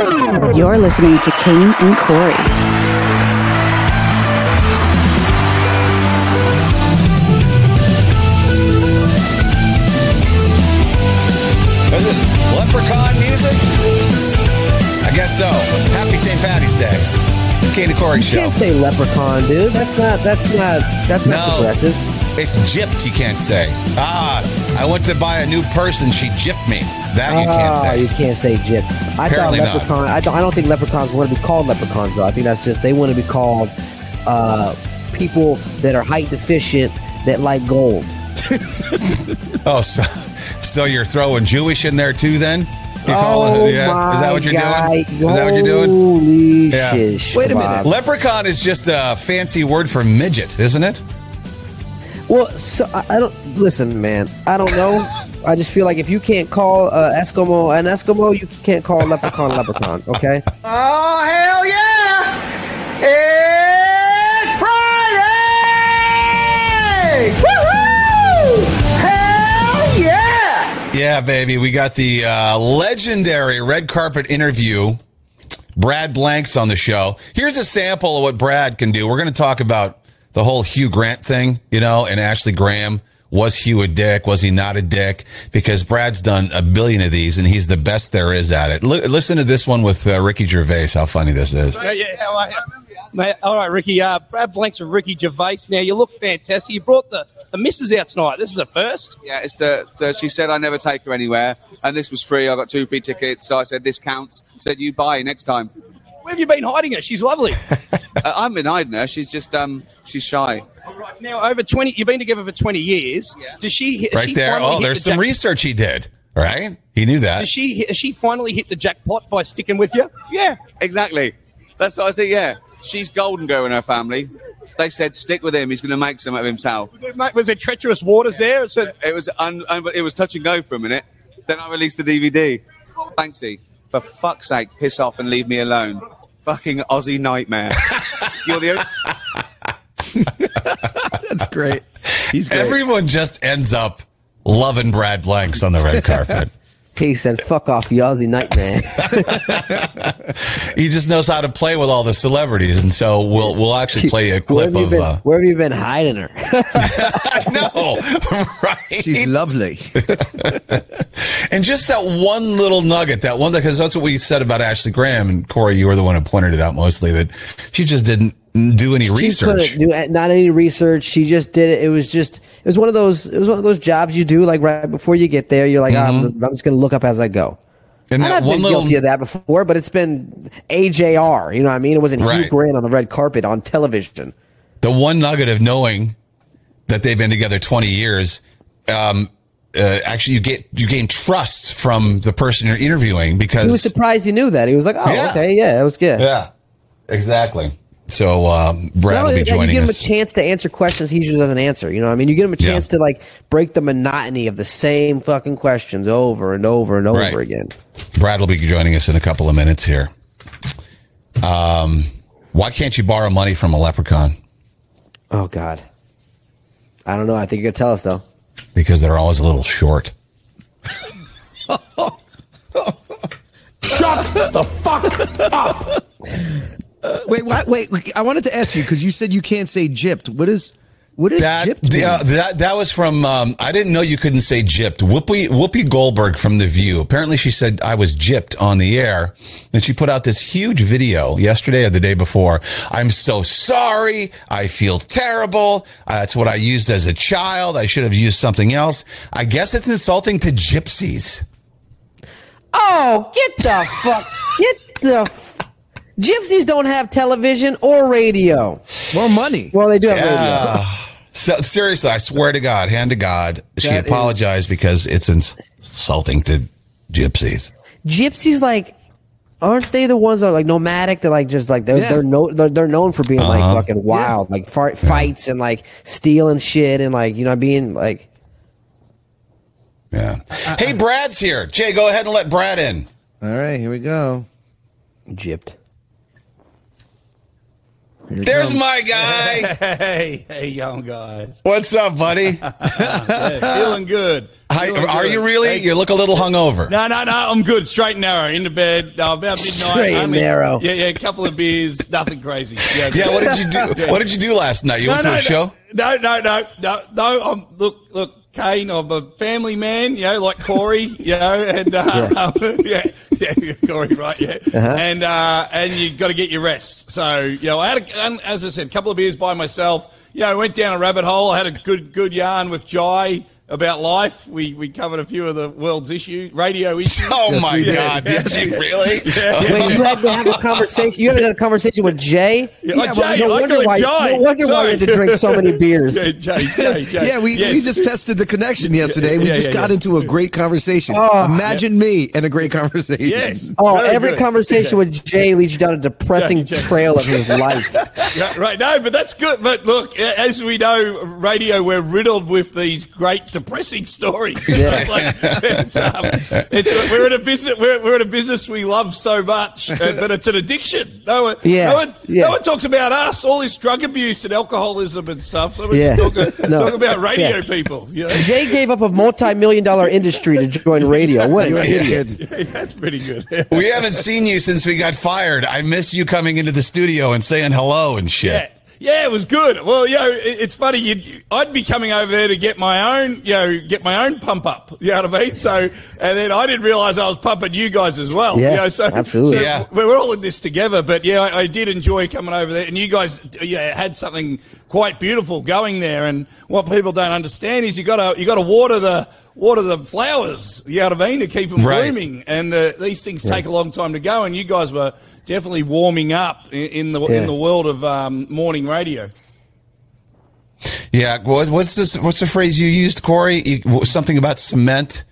You're listening to Kane and Corey. What is this? Leprechaun music? I guess so. Happy St. Patty's Day. Kane and Corey You show. can't say leprechaun, dude. That's not. That's not. That's not No. progressive. It's gypped, you can't say. Ah, I went to buy a new purse and she gypped me. That you can't Oh, say. you can't say jip. I Apparently thought not. leprechaun. I don't. I don't think leprechauns want to be called leprechauns though. I think that's just they want to be called uh, people that are height deficient that like gold. Oh, so, so you're throwing Jewish in there too then? You oh it- yeah? my Is that what you're guy. doing? Is that what you're doing? Holy Yeah. shish Wait a minute. Leprechaun is just a fancy word for midget, isn't it? Well, so I, I don't listen, man. I don't know. I just feel like if you can't call uh, Eskimo an Eskimo, you can't call a leprechaun a leprechaun. Okay. Oh, hell yeah! It's Friday! Woohoo! Hell yeah! Yeah, baby. We got the uh, legendary red carpet interview. Brad Blanks on the show. Here's a sample of what Brad can do. We're going to talk about the whole Hugh Grant thing, you know, and Ashley Graham. Was Hugh a dick? Was he not a dick? Because Brad's done a billion of these and he's the best there is at it. L- listen to this one with uh, Ricky Gervais, how funny this is. Yeah, yeah, how are you? Mate, all right, Ricky. Uh, Brad Blanks and Ricky Gervais. Now you look fantastic. You brought the the missus out tonight. This is a first. Yeah, it's, uh, so she said I never take her anywhere, and this was free. I got two free tickets, so I said this counts. Said you buy next time. Where have you been hiding her? She's lovely. uh, I've been hiding her. She's just um, she's shy. right, now over twenty. You've been together for twenty years. Does she? has Right she there. finally Oh, hit there's the some jack- research he did, right? He knew that. Does she? Has she finally hit the jackpot by sticking with you? Yeah, exactly. That's what I said. Yeah, she's golden girl in her family. They said stick with him. He's going to make some of himself. Mate, was there treacherous waters there? It It was un- un- it was touch and go for a minute. Then I released the DVD. Banksy, for fuck's sake, piss off and leave me alone. Fucking Aussie nightmare. You're the only- That's great. He's great. Everyone just ends up loving Brad Blanks on the red carpet. He said, "Fuck off, you Aussie nightmare." he just knows how to play with all the celebrities, and so we'll we'll actually play a clip have of. been? Uh, where have you been hiding her? no, right? She's lovely. And just that one little nugget, that one because that's what we said about Ashley Graham and Corey. You were the one who pointed it out mostly that she just didn't do any She research. do not any research. She just did it. It was just it was one of those it was one of those jobs you do like right before you get there. You're like, "Ah, I'm, I'm just going to look up as I go. And I've been little guilty of that before, but it's been AJR. You know what I mean? It wasn't Hugh Right. Grant on the red carpet on television. the one nugget of knowing that they've been together 20 years um uh, actually you get you gain trust from the person you're interviewing because He was surprised he knew that. He was like, "Oh, Yeah. okay, yeah, that was good." yeah exactly so um brad will be that, you joining give him a chance to answer questions he usually doesn't answer. You know what I mean? You give him a Yeah. chance to like break the monotony of the same fucking questions over and over and over Right. again. brad will be joining us in a couple of minutes here um why can't you borrow money from a leprechaun Oh God. I don't know. I think you're gonna tell us though. Because they're always a little short Shut the fuck up! wait, wait, wait, wait. I wanted to ask you because you said you can't say gypped. What is what is That gypped? mean? uh, that that was from. Um, I didn't know you couldn't say gypped. Whoopi Whoopi Goldberg from The View. Apparently, she said I was gypped on the air, and she put out this huge video yesterday or the day before. I'm so sorry. I feel terrible. Uh, that's what I used as a child. I should have used something else. I guess it's insulting to gypsies. Oh, get the fuck! Get the. F- Gypsies don't have television or radio. More money. Well, they do have radio. Yeah. So seriously, I swear to God, hand to God, she That is- apologized because it's insulting to gypsies. Gypsies, like, aren't they the ones that are like nomadic? They're like just like they're Yeah. they're, no, they're they're known for being Uh-huh. like fucking wild, like fart, fights and like stealing shit and like you know being like. Yeah. Hey, Brad's here. Jay, go ahead and let Brad in. All right, here we go. Gypped. There's my guy. Hey, hey, young guys. What's up, buddy? Yeah, feeling good. Hi, Feeling are good. you really? Hey, You look a little hungover. No, no, no. I'm good. Straight and narrow. In the bed. No, about midnight. Straight and narrow. Yeah, yeah. A couple of beers. Nothing crazy. Yeah. Yeah, what did you do? What did you do last night? You went to a show? No, no, no, no, no. I'm look, look, Kane. I'm a family man. You know, like Corey. You know, and uh, yeah, yeah, Corey, right? Yeah, Uh-huh. and uh, and you got to get your rest. So you know, I had, a, and as I said, a couple of beers by myself. You know, I went down a rabbit hole. I had a good, good yarn with Jay about life. We we covered a few of the world's issue, radio issues. Oh my we did. God! Did you really? Wait, you had to have a conversation. You had a conversation with Jay. Yeah, oh, Jay, no I wonder go why. Jay. No wonder why Sorry. you had to drink so many beers. Yeah, Jay, Jay, Jay. Yeah, we, Yes. we just tested the connection yesterday. We Yeah, just yeah, got yeah. into a great conversation. Oh. Imagine me and a great conversation. Yes. Oh, Very every good. conversation with Jay leads you down a depressing Yeah, Jay. trail of his life. Yeah, right. No, but that's good. But look, as we know, radio, we're riddled with these great depressing stories. Yeah. It's like, it's, um, it's, we're in a business. We're, we're in a business we love so much, uh, but it's an addiction. No one, Yeah, no one, yeah. no one talks about us. All this drug abuse and alcoholism and stuff. So we Yeah. talk, No. talk about radio Yeah. people. You know? Jay gave up a multi-million dollar industry to join radio. What an idiot! Yeah, that's pretty good. We haven't seen you since we got fired. I miss you coming into the studio and saying hello and shit. Yeah. Yeah, it was good. Well, you know, it- it's funny. You'd, I'd be coming over there to get my own, you know, get my own pump up. You know what I mean? So, and then I didn't realize I was pumping you guys as well. Yeah, you know, so, absolutely. so Yeah. we're all in this together. But yeah, I, I did enjoy coming over there, and you guys, yeah, had something quite beautiful going there. And what people don't understand is you got to you got to water the water the flowers. You know what I mean to keep them Right. blooming. And uh, these things take a long time to go. And you guys were definitely warming up in, in the Yeah. in the world of um, morning radio. Yeah. What's this? What's the phrase you used, Corey? You, something about cement.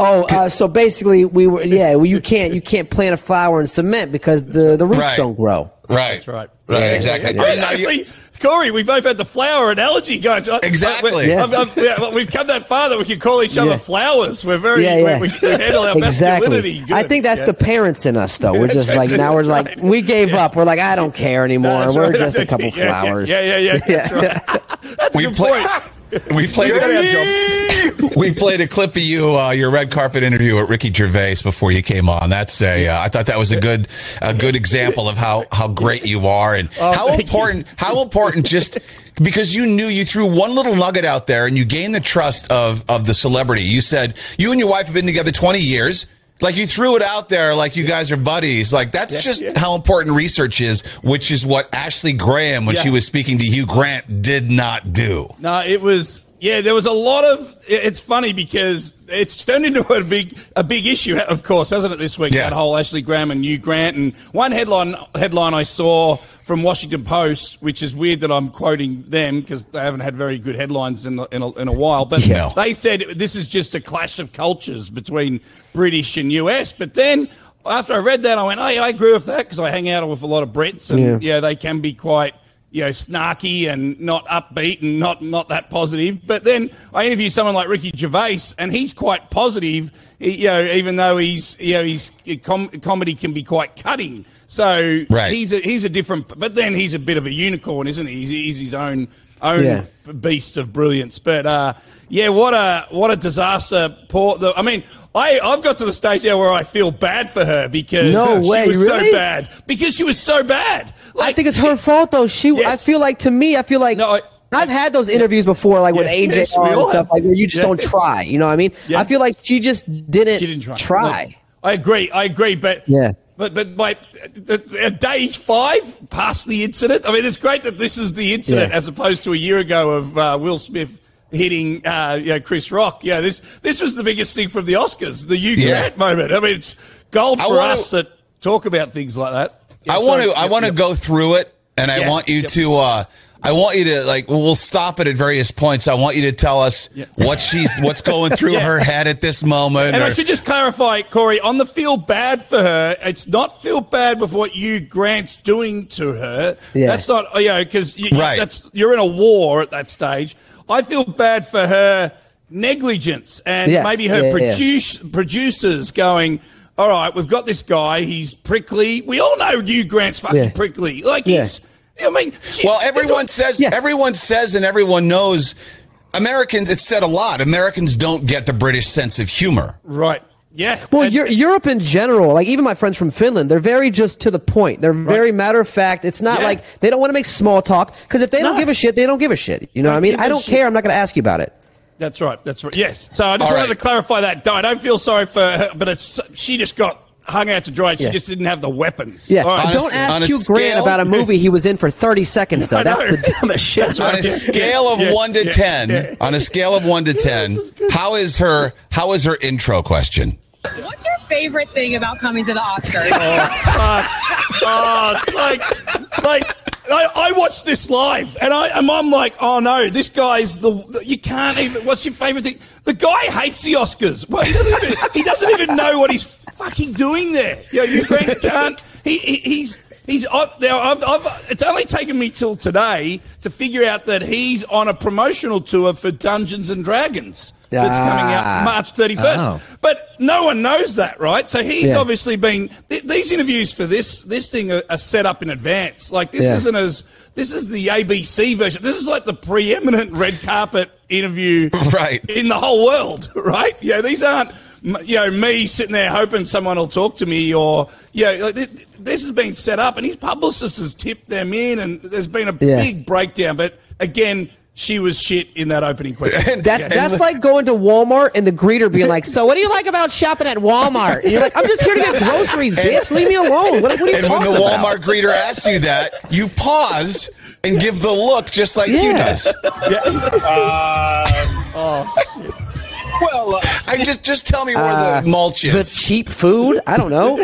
Oh, uh, so basically, we were yeah. Well, you can't you can't plant a flower in cement because the the roots Right. don't grow. Right. That's right. Right. Yeah, exactly. yeah, All right, now I see, Corey, we both had the flower analogy, guys. Exactly. I- Yeah. I've- I've- yeah, well, we've come that far that we can call each other Yeah. flowers. We're very, Yeah, yeah. We, we handle our masculinity. Exactly. Good. I think that's Yeah. the parents in us, though. We're just like now we're like right. we gave Yes. up. We're like I don't care anymore. That's we're right. just a couple Yeah, yeah, flowers. Yeah, yeah, yeah. That's right. That's a We good play- point. We played We got our job. we played a clip of you, uh, your red carpet interview with Ricky Gervais before you came on. That's a, uh, I thought that was a good, a good example of how how great you are and Oh, how important, how important just because you knew you threw one little nugget out there and you gained the trust of of the celebrity. You said you and your wife have been together twenty years. Like you threw it out there, like you guys are buddies. Like that's just how important research is, which is what Ashley Graham, when Yeah. she was speaking to Hugh Grant, did not do. No, it was yeah. There was a lot of. It's funny because it's turned into a big a big issue, of course, hasn't it? This week, Yeah. that whole Ashley Graham and Hugh Grant, and one headline headline I saw from Washington Post, which is weird that I'm quoting them because they haven't had very good headlines in a, in a, in a while. But Yeah. they said this is just a clash of cultures between British and US. But then. After I read that, I went, oh, "Hey, I agree with that because I hang out with a lot of Brits, and Yeah. yeah, they can be quite you know, snarky and not upbeat and not not that positive. But then I interview someone like Ricky Gervais, and he's quite positive. You know, even though he's you know, he's com- comedy can be quite cutting. So Right. he's a he's a different. But then he's a bit of a unicorn, isn't he? He's, he's his own own Yeah. beast of brilliance. But uh, yeah, what a what a disaster! Poor. The, I mean. I, I've got to the stage now where I feel bad for her because No she way, was really? so bad. Because she was so bad. I think it's she- her fault though. She, I feel like to me, I feel like No, I- I've had those interviews before, like with Yeah, AJ yes, and stuff, like where you just Yeah. don't try. You know what I mean? Yeah. I feel like she just didn't, She didn't try. try. No, I agree. I agree. But Yeah. But but by at day five, past the incident. I mean, it's great that this is the incident Yeah. as opposed to a year ago of uh, Will Smith hitting uh, you know, Chris Rock. Yeah, this this was the biggest thing from the Oscars, the Hugh Yeah. Grant moment. I mean, it's gold for wanna- us that talk about things like that. Yeah, I want to. I want to go through it, and I want you yep. to. uh I want you to like. We'll stop it at various points. I want you to tell us Yeah. what she's, what's going through Yeah. her head at this moment. And or- I should just clarify, Corey, on the feel bad for her, it's not feel bad with what you Grant's doing to her. Yeah. That's not, oh, you know, because you, Right. that's you're in a war at that stage. I feel bad for her negligence and Yes. maybe her Yeah, yeah. produce, producers going. All right, we've got this guy. He's prickly. We all know Hugh Grant's fucking Yeah. prickly. Like Yeah. he's I mean, Well, everyone what- says, Yeah. everyone says, and everyone knows. Americans, it's said a lot. Americans don't get the British sense of humor. right. Yeah. Well, And- Europe in general, like even my friends from Finland, they're very just to the point. They're very matter of fact. It's not Yeah. like they don't want to make small talk because if they don't give a shit, they don't give a shit. You know what I mean? I don't shit. care. I'm not going to ask you about it. That's right. That's right. Yes. So I just All wanted right. to clarify that. I don't feel sorry for her, but it's she just got hung out to dry. She Yeah. just didn't have the weapons. Yeah. All right. On a don't s- on ask Hugh Grant scale- about a movie he was in for 30 seconds, though. That's the dumbest shit. That's On a Yeah, scale of yeah, one to yeah, ten, yeah. on a scale of one to ten, how is her? How is her intro question? What's your favorite thing about coming to the Oscars? oh, oh it's like, like I, I watched this live, and I, and I'm like, oh no, this guy's the, the- you can't even. What's your favorite thing? The guy hates the Oscars. Well, he doesn't even, he doesn't even know what he's fucking doing there. Know, you can't. He, he he's. He's I've, now. I've, I've, it's only taken me till today to figure out that he's on a promotional tour for Dungeons and Dragons that's coming out Ah. March 31st. Oh. But no one knows that, right? So he's Yeah. obviously been th- these interviews for this this thing are, are set up in advance. Like this Yeah. isn't as this is the ABC version. This is like the preeminent red carpet interview Right. in the whole world, right? Yeah, these aren't you know me sitting there hoping someone will talk to me or you know, like, th- this has been set up and his publicist has tipped them in and there's been a Yeah. big breakdown. But again, she was shit in that opening question. That's that's like going to Walmart and the greeter being like, "So, what do you like about shopping at Walmart?" And you're like, "I'm just here to get groceries, bitch. Leave me alone." What, what are you And when talking the about? Walmart greeter asks you that, you pause and give the look just like Hugh Yeah. does. Um, oh, Well, uh, I just just tell me where Uh, the mulch is. The cheap food? I don't know.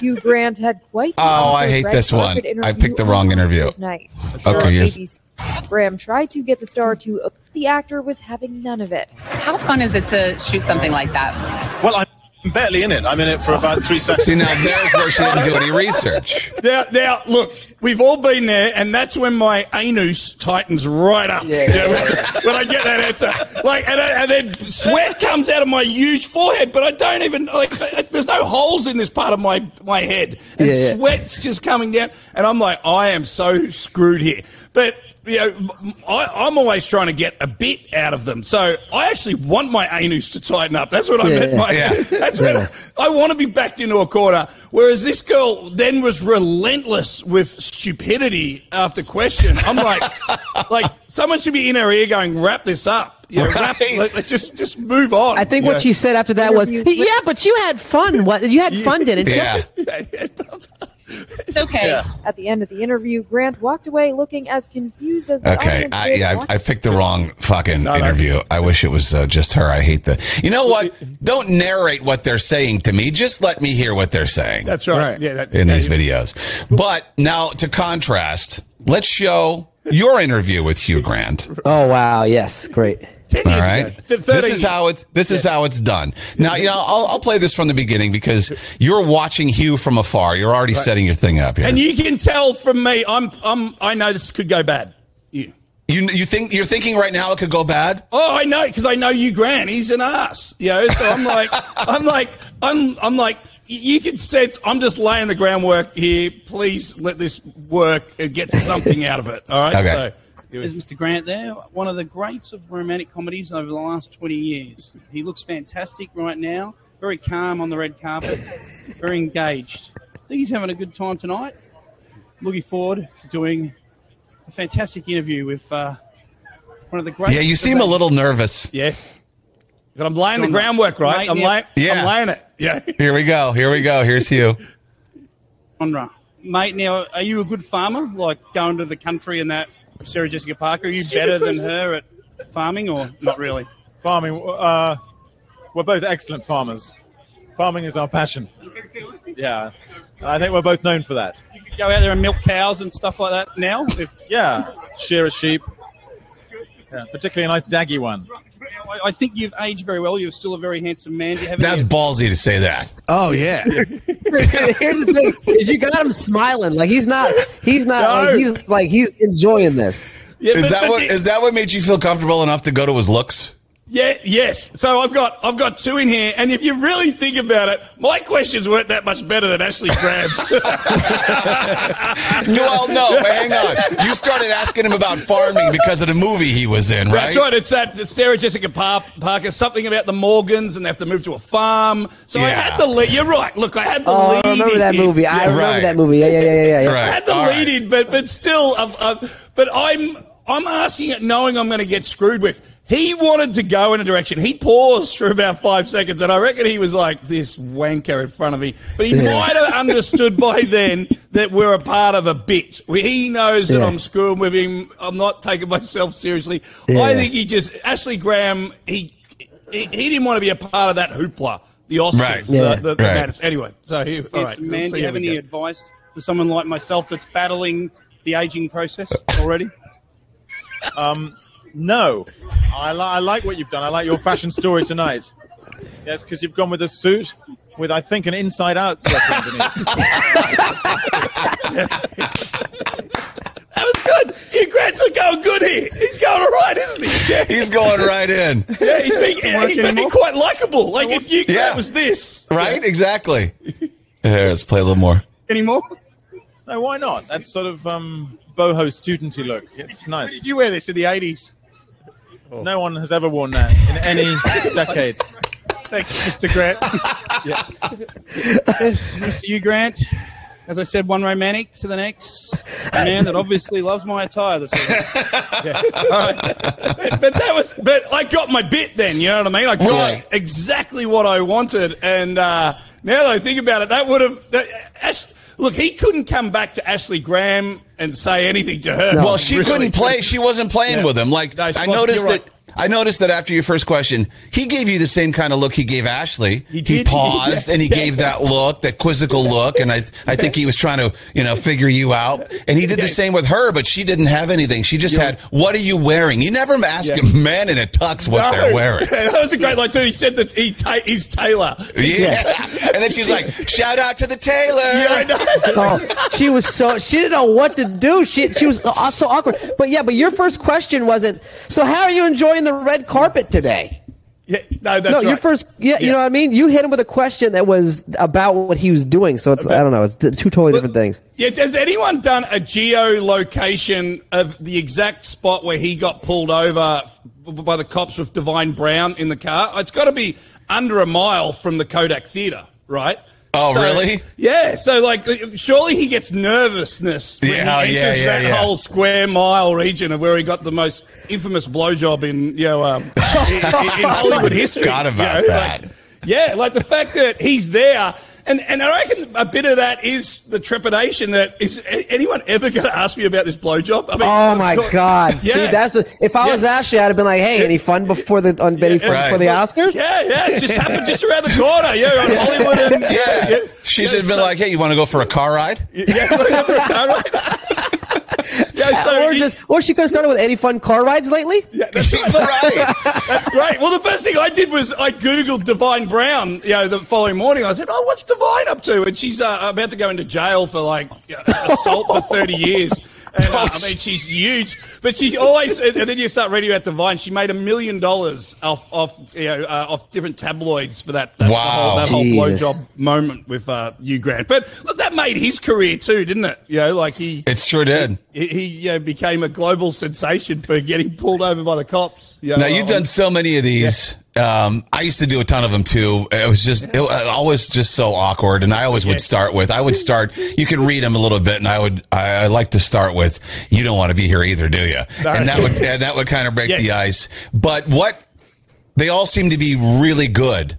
Hugh Grant had quite the Oh, I hate this one. I picked the wrong interview. Oscars Night. Okay, here's- ABC's Graham tried to get the star to uh, the actor was having none of it. How fun is it to shoot something like that? well, I'm barely in it. I'm in it for about three seconds. See, now there's where she didn't do any research. Now, now, look, we've all been there, and that's when my anus tightens right up. Yeah. You know, when, I get that answer, like, and, then- and then sweat comes out of my huge forehead, but I don't even like. There's no holes in this part of my my head, and Yeah, yeah. sweat's just coming down, and I'm like, I am so screwed here. But you know, I, I'm always trying to get a bit out of them, so I actually want my anus to tighten up. That's what I Yeah, meant. yeah. by Yeah. That's when I want to be backed into a corner. Whereas this girl then was relentless with stupidity after question. I'm like, like someone should be in her ear going, "Wrap this up." You know, wrap, Right. like, like, just just move on. I think you what she said after that was, "Yeah, but you had fun. What you had fun, didn't you?" Yeah. It's okay. Yeah. At the end of the interview, Grant walked away looking as confused as the Okay, I, did yeah, I, I picked the wrong fucking no. interview. I wish it was uh, just her. I hate the. You know what? Don't narrate what they're saying to me. Just let me hear what they're saying That's right. Right. Yeah, that, in these videos. But now, to contrast, let's show your interview with Hugh Grant. Oh wow, yes, great. 10 All right. This is how it's this is how it's done. Now, you know, I'll, I'll play this from the beginning because you're watching Hugh from afar. You're already setting your thing up here. And you can tell from me, I'm, I'm, I know this could go bad. You. you you think you're thinking right now it could go bad? Oh, I know because I know you, Grant. He's an ass, you know. So I'm like, I'm like, I'm, I'm like, you can sense I'm just laying the groundwork here. Please let this work and get something out of it. All right. Okay. So, There's Mr. Grant there, one of the greats of romantic comedies over the last 20 years. He looks fantastic right now, very calm on the red carpet, very engaged. I think he's having a good time tonight. Looking forward to doing a fantastic interview with uh, one of the greats. Yeah, you seem a little nervous. yes. But I'm laying the groundwork, right? I'm yeah. laying, Yeah. I'm laying it. Yeah. Here we go. Here we go. Here's Hugh. genre. Mate, now, are you a good farmer? Like going to the country and that, Sarah Jessica Parker? Are you better than her at farming or not really? Farming, uh, we're both excellent farmers. Farming is our passion. Yeah. And I think we're both known for that. You could go out there and milk cows and stuff like that now? If, Yeah. Shear a sheep. Yeah, particularly a nice daggy one. I, I think you've aged very well. You're still a very handsome man. Do you have That's any- ballsy to say that. Oh yeah. Here's the thing: is you got him smiling like he's not. He's not. No. Like, he's like he's enjoying this. Yeah, Is but- that but what the- is that what made you feel comfortable enough to go to his looks? Yeah, yes. So I've got I've got two in here, and if you really think about it, my questions weren't that much better than Ashley Graham's. well, no, but hang on. You started asking him about farming because of the movie he was in, right? That's right. It's that Sarah Jessica Par- Parker. Something about the Morgans, and they have to move to a farm. So I had the lead. You're right. Look, I had the Oh, lead. I remember that in. movie. I remember right. that movie. Yeah, yeah, yeah, yeah. yeah. I had the All lead right. in, but but still, uh, uh, but I'm I'm asking it knowing I'm going to get screwed with. He wanted to go in a direction. He paused for about five seconds, and I reckon he was like, "This wanker in front of me." But he might have understood by then that we're a part of a bit. He knows that Yeah. I'm screwing with him. I'm not taking myself seriously. Yeah. I think he just Ashley Graham. He, he he didn't want to be a part of that hoopla, the Oscars, Right. the, Yeah. the, the Right. madness. Anyway, so he, all right. It's, man, let's do you have any go. advice for someone like myself that's battling the aging process already? Um, No, I, li- I like what you've done. I like your fashion story tonight. Yes, because you've gone with a suit with, I think, an inside-out sweater underneath. That was good. Hugh Grant's going good here. He's going all right, isn't he? Yeah, He's going right in. yeah he's being, he's being quite likable. Like if Hugh Grant Yeah. was this, Right? Exactly. Here, let's play a little more. Any more? no, why not? That's sort of um, boho studenty look. It's nice. Did you wear this in the 80s? No one has ever worn that in any decade. Thanks, Mr. Grant. yes, Mr. Hugh Grant. As I said, one romantic to the next. A man that obviously loves my attire this evening. but, but that was. But I got my bit then. You know what I mean? I got Right. exactly what I wanted. And uh, now that I think about it, that would have. That, Ash, look, he couldn't come back to Ashley Graham and say anything to her. Well, she Really. couldn't play. She wasn't playing Yeah. with him. Like No, I noticed that. right. I noticed that after your first question, he gave you the same kind of look he gave Ashley. He did. paused and he gave that look, that quizzical look, and I, I think he was trying to, you know, figure you out. And he did the same with her, but she didn't have anything. She just had, "What are you wearing?" You never ask Yeah. a man in a tux what they're wearing. that was a great line too. He said that he ta- he's Taylor. Yeah. and then she's like, "Shout out to the tailor." Yeah, I know. Oh, she was so she didn't know what to do. She she was so awkward. But yeah, but your first question wasn't. So how are you enjoying the red carpet today? Yeah, no, that's no, right. your first. Yeah, you know what I mean. You hit him with a question that was about what he was doing. So it's I don't know. It's two totally different things. Yeah, has anyone done a geolocation of the exact spot where he got pulled over by the cops with Divine Brown in the car? It's got to be under a mile from the Kodak Theatre, right? Oh, So- really? Yeah. So, like, surely he gets nervousness when Yeah, he yeah, enters yeah, that yeah. whole square mile region of where he got the most infamous blowjob in, you know, um, in, in- in Hollywood history. Forgot about you know, that. like- yeah, like the fact that he's there. And, and I reckon a bit of that is the trepidation that is anyone ever going to ask me about this blowjob? I mean, Oh my course- God! See, that's what, if I was Ashley, I'd have been like, "Hey, any fun before the on Betty for, right. for the Oscars?" Yeah, yeah, it just happened just around the corner. Yeah, on Hollywood. And, Yeah. She yeah, should have been so- like, "Hey, you want to go for a car ride?" yeah, yeah, so or just, or she could have started with any fun car rides lately. Yeah, that's right. That's great. Well, the first thing I did was I googled Divine Brown. You know, the following morning I said, "Oh, what's Divine up to?" And she's uh, about to go into jail for like assault for thirty years. And, uh, I mean, she's huge, but she always. And then you start reading about Divine. She made a million dollars off off you know uh, off different tabloids for that. that Wow. the whole, that whole blowjob moment with uh, Hugh Grant. But look, that made his career too, didn't it? You know, like he It sure did. he, he you know, became a global sensation for getting pulled over by the cops. You know, Now you've on- done so many of these. Um, I used to do a ton of them too. It was just it, always just so awkward, and I always would start with. I would start. You could read them a little bit, and I would. I, I like to start with. You don't want to be here either, do you? And that would and that would kind of break Yes. the ice. But what they all seem to be really good.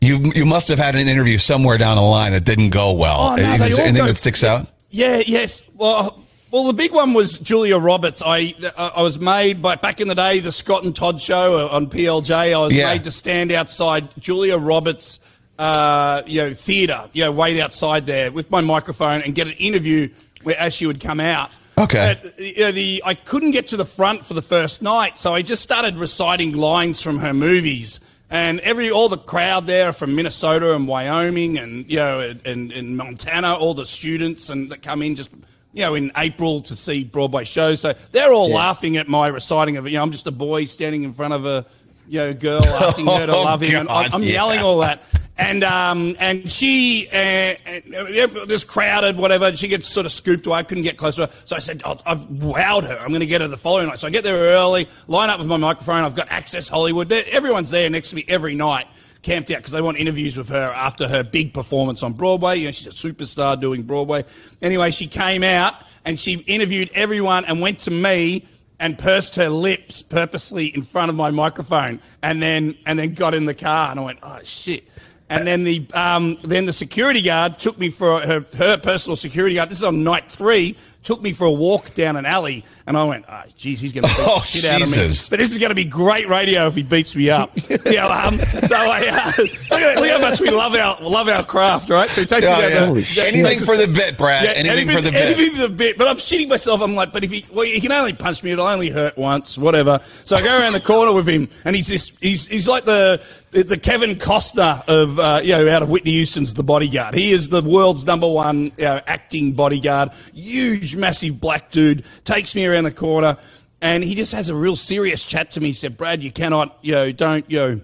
You you must have had an interview somewhere down the line that didn't go well. Oh, no, Is there anything go- that sticks out? Yeah, yes. Well, well, the big one was Julia Roberts. I uh, I was made by back in the day the Scott and Todd show on PLJ. I was Yeah. made to stand outside Julia Roberts, uh, you know, theatre. You know, wait outside there with my microphone and get an interview where as she would come out. Okay. But, you know, the I couldn't get to the front for the first night, so I just started reciting lines from her movies. And every all the crowd there from Minnesota and Wyoming and you know and, and, and Montana, all the students and that come in just you know in April to see Broadway shows. So they're all laughing at my reciting of it. You know, I'm just a boy standing in front of a you know, girl asking her to Oh, love him. and I'm, I'm yeah. yelling all that. And um and she uh, and, uh, this crowded whatever. And she gets sort of scooped away. I couldn't get close to her, so I said, oh, "I've wowed her. I'm going to get her the following night." So I get there early, line up with my microphone. I've got Access Hollywood. There, everyone's there next to me every night, camped out because they want interviews with her after her big performance on Broadway. You know, she's a superstar doing Broadway. Anyway, she came out and she interviewed everyone and went to me and pursed her lips purposely in front of my microphone, and then and then got in the car, and I went, "Oh shit." And then the um, then the security guard took me for her her personal security guard. This is on night three. Took me for a walk down an alley, and I went, "Oh, geez, he's going to beat Oh, the shit out of me." But this is going to be great radio if he beats me up. yeah. Um, so I uh, look, at, look how much we love our love our craft, right? So he takes me Oh, yeah. the- Anything for the bit, Brad. Anything for the bit. Anything for the bit. But I'm shitting myself. I'm like, but if he, well, he can only punch me. It'll only hurt once, whatever. So I go around the corner with him, and he's just, he's, he's like the, the Kevin Costner of, uh, you know, out of Whitney Houston's The Bodyguard. He is the world's number one you know, acting bodyguard. Huge, massive black dude. Takes me around the corner, and he just has a real serious chat to me. He said, Brad, you cannot, you know, don't, you know,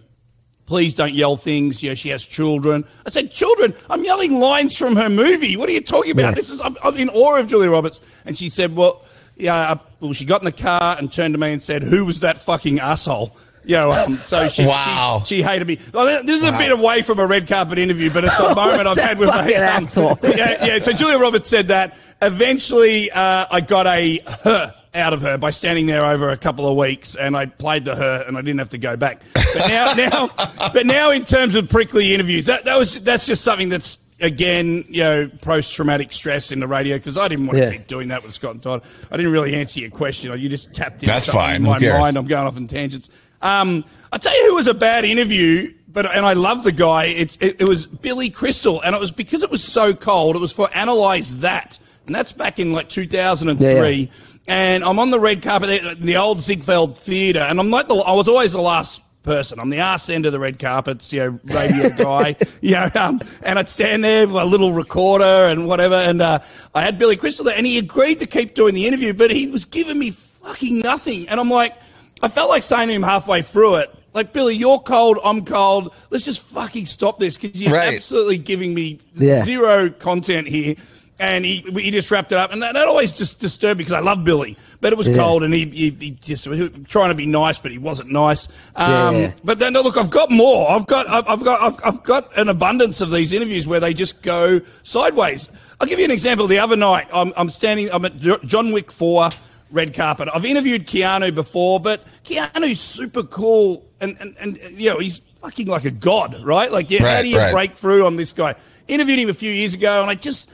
please don't yell things. You know, she has children. I said, children? I'm yelling lines from her movie. What are you talking about? This is, I'm, I'm in awe of Julia Roberts. And she said, well, yeah, well, she got in the car and turned to me and said, who was that fucking asshole? You know, um, so she, Wow. she, she hated me. This is a bit away from a red carpet interview, but it's a moment I've had with my asshole? yeah, yeah. So Julia Roberts said that. Eventually, uh, I got a her out of her by standing there over a couple of weeks, and I played to her, and I didn't have to go back. But now, now, but now, in terms of prickly interviews, that that was that's just something that's again, you know, post traumatic stress in the radio because I didn't want Yeah. to keep doing that with Scott and Todd. I didn't really answer your question. You just tapped in. That's fine. In my mind, I'm going off in tangents. Um, I tell you who was a bad interview, but and I love the guy. It's it, it was Billy Crystal, and it was because it was so cold. It was for analyze that, and that's back in like 2003. Yeah, yeah. And I'm on the red carpet, in the old Ziegfeld Theatre, and I'm like the I was always the last person. I'm the arse end of the red carpets, you know, radio guy, you know, um, and I'd stand there with a little recorder and whatever, and uh, I had Billy Crystal there, and he agreed to keep doing the interview, but he was giving me fucking nothing, and I'm like, I felt like saying to him halfway through it, like Billy, you're cold, I'm cold. Let's just fucking stop this because you're Right. absolutely giving me Yeah. zero content here. And he, he just wrapped it up, and that, that always just disturbed me because I love Billy, but it was Yeah. cold, and he, he, he just he was trying to be nice, but he wasn't nice. Um, Yeah. But then, no, look, I've got more. I've got, I've, I've got, I've, I've got an abundance of these interviews where they just go sideways. I'll give you an example. The other night, I'm, I'm standing, I'm at John Wick Four red carpet. I've interviewed Keanu before, but Keanu's super cool, and and, and you know he's fucking like a god, right? Like, yeah, how do you right. break through on this guy? Interviewed him a few years ago, and I just.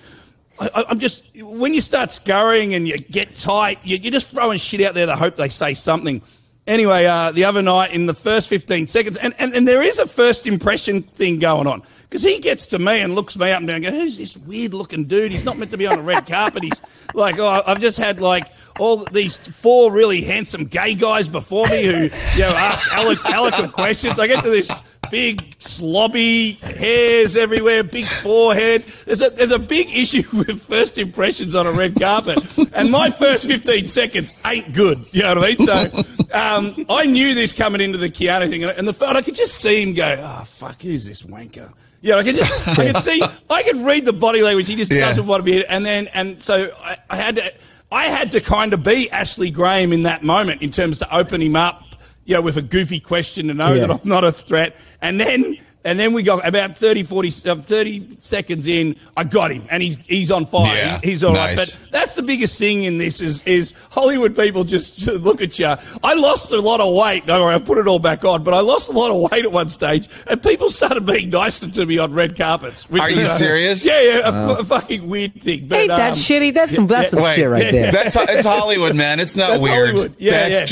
I, I- I'm just when you start scurrying and you get tight, you, you're just throwing shit out there to hope they say something. Anyway, uh, the other night in the first 15 seconds, and, and, and there is a first impression thing going on because he gets to me and looks me up and down and goes, Who's this weird looking dude? He's not meant to be on a red carpet. He's like, Oh, I've just had like all these four really handsome gay guys before me who, you know, ask elo- eloquent questions. I get to this big slobby hairs everywhere, big forehead. There's a there's a big issue with first impressions on a red carpet, and my first 15 seconds ain't good. You know what I mean? So um, I knew this coming into the Keanu thing, and, and the and I could just see him go, "Oh fuck, who's this wanker?" Yeah, I could just I could see I could read the body language. He just Yeah. doesn't want to be, and then and so I, I had to. I had to kind of be Ashley Graham in that moment in terms to open him up, you know, with a goofy question to know Yeah. that I'm not a threat. And then and then we got about 30, 40, uh, 30 seconds in, I got him, and he's he's on fire. Yeah, He- he's all right. nice. But that's the biggest thing in this is is Hollywood people just look at you. I lost a lot of weight. Don't worry, I put it all back on, but I lost a lot of weight at one stage, and people started being nicer to me on red carpets. which Are is, you uh, serious? Yeah, yeah, a, f- a fucking weird thing. But, Ain't that um, shitty? That's some that's some Wait, shit right there. That's it's Hollywood, man. It's not weird. That's weird. Hollywood. Yeah, That's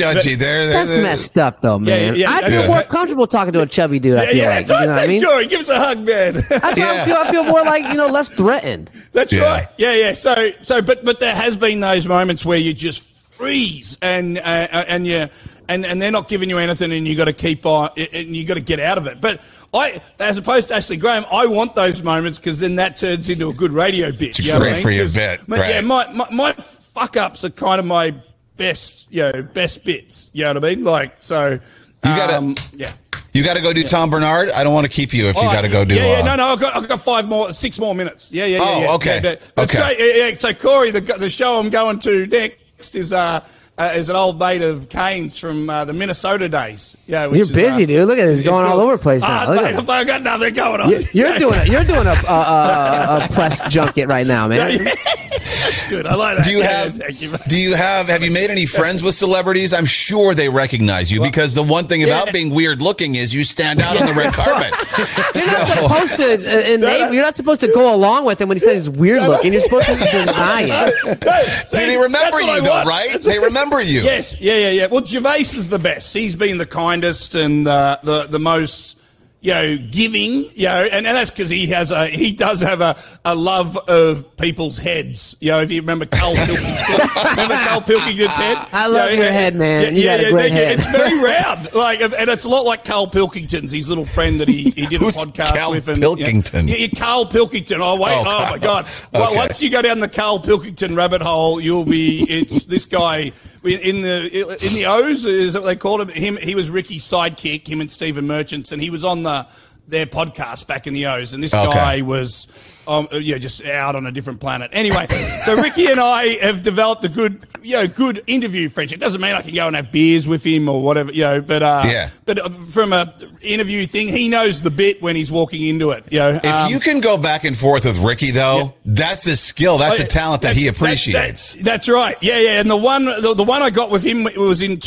yeah. judgy. But- They're, they're, That's they're- messed up though, man. yeah, I'd yeah. feel more comfortable talking to a chubby dude. I Yeah, feel yeah, like, that's you right. know what I mean? Jory. Give us a hug, man. That's why Yeah. I feel. I feel more like you know less threatened. That's Yeah. right. Yeah, yeah. So, so, but, but there has been those moments where you just freeze and uh, and you and and they're not giving you anything, and you got to keep on, and you got to get out of it. But I, as opposed to Ashley Graham, I want those moments because then that turns into a good radio bit. It's you know what great I mean? for your 'Cause, bit, but Yeah, my, my my fuck ups are kind of my best, you know, best bits. You know what I mean? Like so. You gotta- Um, yeah. You got to go do Tom Barnard. I don't want to keep you if you got to go do. Yeah, yeah, uh, no, no, I've got, I've got five more, six more minutes. Yeah, yeah, yeah. Oh, yeah, okay. Yeah, that- that's Okay. great. Yeah, yeah. So Corey, the the show I'm going to next is uh, uh is an old mate of Kane's from uh, the Minnesota days. Yeah, which You're is, busy, uh, dude. Look at this, it's going all over the place now. Ah, Look mate, at I've got nothing going on. You're, you're doing it. You're doing a, a, a, a press junket right now, man. That's good. I like that. Do you Yeah, have? you. Do you have? Have you made any friends with celebrities? I'm sure they recognize you because the one thing about Yeah. being weird looking is you stand out on the red carpet. You're not supposed to. Uh, innate, you're not supposed to go along with him when he says he's weird looking. You're supposed to deny it. See, they remember That's what I you though, right? They remember you. Yes, yeah, yeah, yeah. Well, Gervais is the best. He's been the kindest and uh, the the most, you know, giving. You know, and, and that's because he has a he does have a, a love of people's heads. You know, if you remember Carl Pilkington, remember Carl Pilkington's head. I love You know, your head, man. You got a great head. It's very round, like, and it's a lot like Carl Pilkington's. His little friend that he, he did Who's a podcast Carl with. And, Pilkington? Yeah, yeah, Carl Pilkington. Oh wait, Oh, oh, my god. Well, once you go down the Carl Pilkington rabbit hole, you'll be. It's this guy in the in the O's is what they called him. Him he was Ricky's sidekick. Him and Stephen Merchants, and he was on the their podcast back in the O's. And this Okay. guy was. Um, yeah, just out on a different planet. Anyway, so Ricky and I have developed a good, you know, good interview friendship. Doesn't mean I can go and have beers with him or whatever, you know. But uh, Yeah. But uh, from a interview thing, he knows the bit when he's walking into it. You know, If Um, you can go back and forth with Ricky, though, that's a skill. That's Oh, a talent that that's- he that- appreciates. that- that's right. Yeah, yeah. And the one, the, the one I got with him was in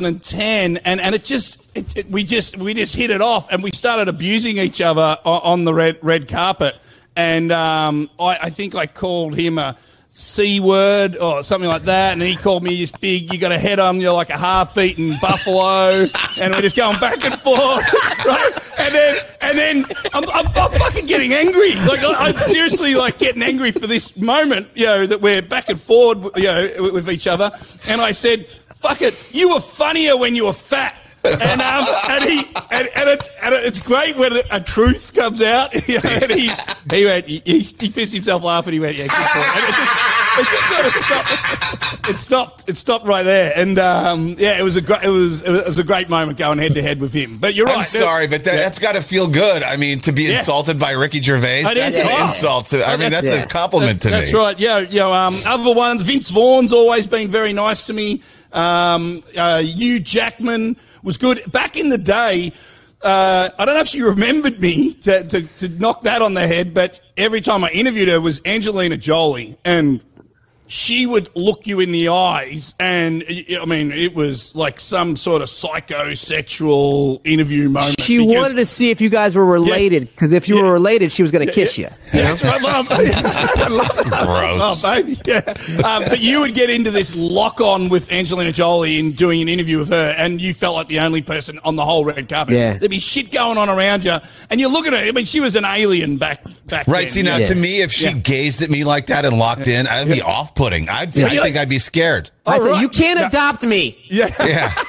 2010, and and it just, it, it- we just, we just hit it off, and we started abusing each other on, on the red red carpet. And um, I, I think I called him a c word or something like that, and he called me this big. You got a head on you're like a half-eaten buffalo, and we're just going back and forth, right? And then, and then I'm, I'm, I'm fucking getting angry. Like I, I'm seriously like getting angry for this moment, you know, that we're back and forward, you know, with each other. And I said, "Fuck it, you were funnier when you were fat." And um, and he and, and, it, and it's great when a truth comes out. And he he went he, he, he pissed himself laughing. He went yeah, good for it. And it just it just sort of stopped. It stopped. It stopped right there. And um, yeah, it was a great it was it was a great moment going head to head with him. But you're right. I'm sorry, but that, Yeah. that's got to feel good. I mean, to be Yeah. insulted by Ricky Gervais, It that's is. an Oh. insult. To, I mean, that's that's- a compliment to That's me. That's right. Yeah, you know, um, other ones. Vince Vaughn's always been very nice to me. Um, uh, Hugh Jackman was good back in the day. Uh, I don't know if she remembered me to, to, to knock that on the head, but every time I interviewed her was Angelina Jolie, and she would look you in the eyes, and I mean, it was like some sort of psychosexual interview moment. She because- wanted to see if you guys were related because if you Yeah. were related, she was going to kiss you. you know? That's love. I love it. Gross. Oh, baby. Yeah. Um, but you would get into this lock on with Angelina Jolie in doing an interview with her, and you felt like the only person on the whole red carpet. Yeah. There'd be shit going on around you, and you look at her. I mean, she was an alien back back then. Right. then. See, now Yeah. to me, if she Yeah. gazed at me like that and locked in, I'd be off putting. I'd, Yeah. I think I'd be scared. I said, right. you can't Yeah. adopt me. Yeah. Yeah.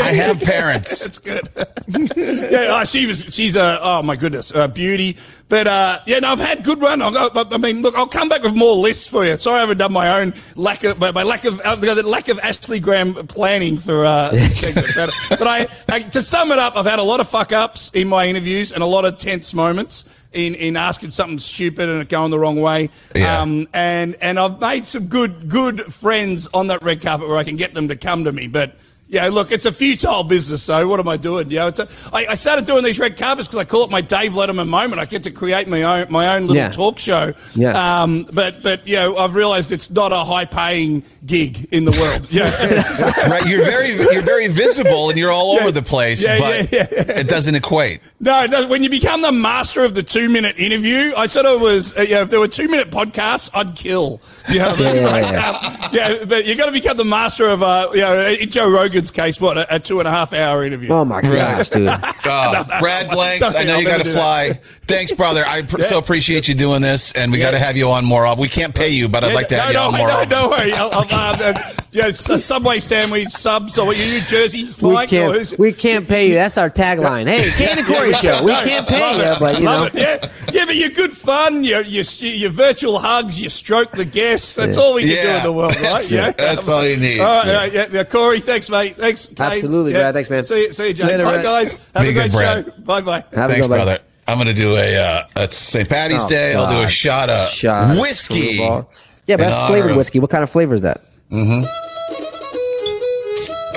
I have parents. That's good. yeah, oh, she was. She's a. Oh my goodness, a beauty. But uh, yeah, no, I've had good run. I'll, I, I mean, look, I'll come back with more lists for you. Sorry, I haven't done my own lack of my, my lack of uh, the lack of Ashley Graham planning for uh, this segment. But, but I, I, to sum it up, I've had a lot of fuck ups in my interviews and a lot of tense moments. In, in asking something stupid and it going the wrong way, Yeah. um, and and I've made some good good friends on that red carpet where I can get them to come to me. But yeah, look, it's a futile business. So what am I doing? You know, it's a, I, I started doing these red carpets because I call it my Dave Letterman moment. I get to create my own my own little Yeah. talk show. Yeah. Um, but but you know, I've realised it's not a high paying gig in the world. Yeah. Right. You're very, you're very visible and you're all over the place, Yeah, but yeah, yeah. it doesn't equate. No, no, when you become the master of the two minute interview, I sort of was, uh, you know, if there were two minute podcasts, I'd kill. You know, Yeah, yeah, like, yeah. um, yeah, but you got to become the master of, uh, you know, in Joe Rogan's case, what, a, a two and a half hour interview. Oh my gosh, dude. Oh, Brad Blanks, I know you got to fly. Thanks, brother. I pr- so appreciate you doing this, and we got to have you on more. often. We can't pay you, but I'd like to have you no, on no, more. no, often. don't worry. I'll, I'll, uh, uh, you know, a Subway sandwich subs or you New Jersey We Mike? or can't, we can't pay you. That's our tagline. Hey, Kane and Corey show. We can't pay you, it. but you know. Yeah, yeah, but you're good fun. You you you virtual hugs. You stroke the guests. That's all we can do in the world, right? That's Yeah. it. That's all you need. All right, Yeah. all right, yeah, yeah. Corey, thanks, mate. Thanks. Kane. Absolutely, yeah. Brad. Thanks, man. See you, see you, Jay. Later, Bye, Brad. guys. Have Be a great good, Brad. show. Bye, bye. Have a Thanks, good one. brother. I'm gonna do a. Uh, it's St. Patty's Oh, Day. I'll do a shot of Shot whiskey. Skrewball. Yeah, but that's flavored of- whiskey. What kind of flavor is that?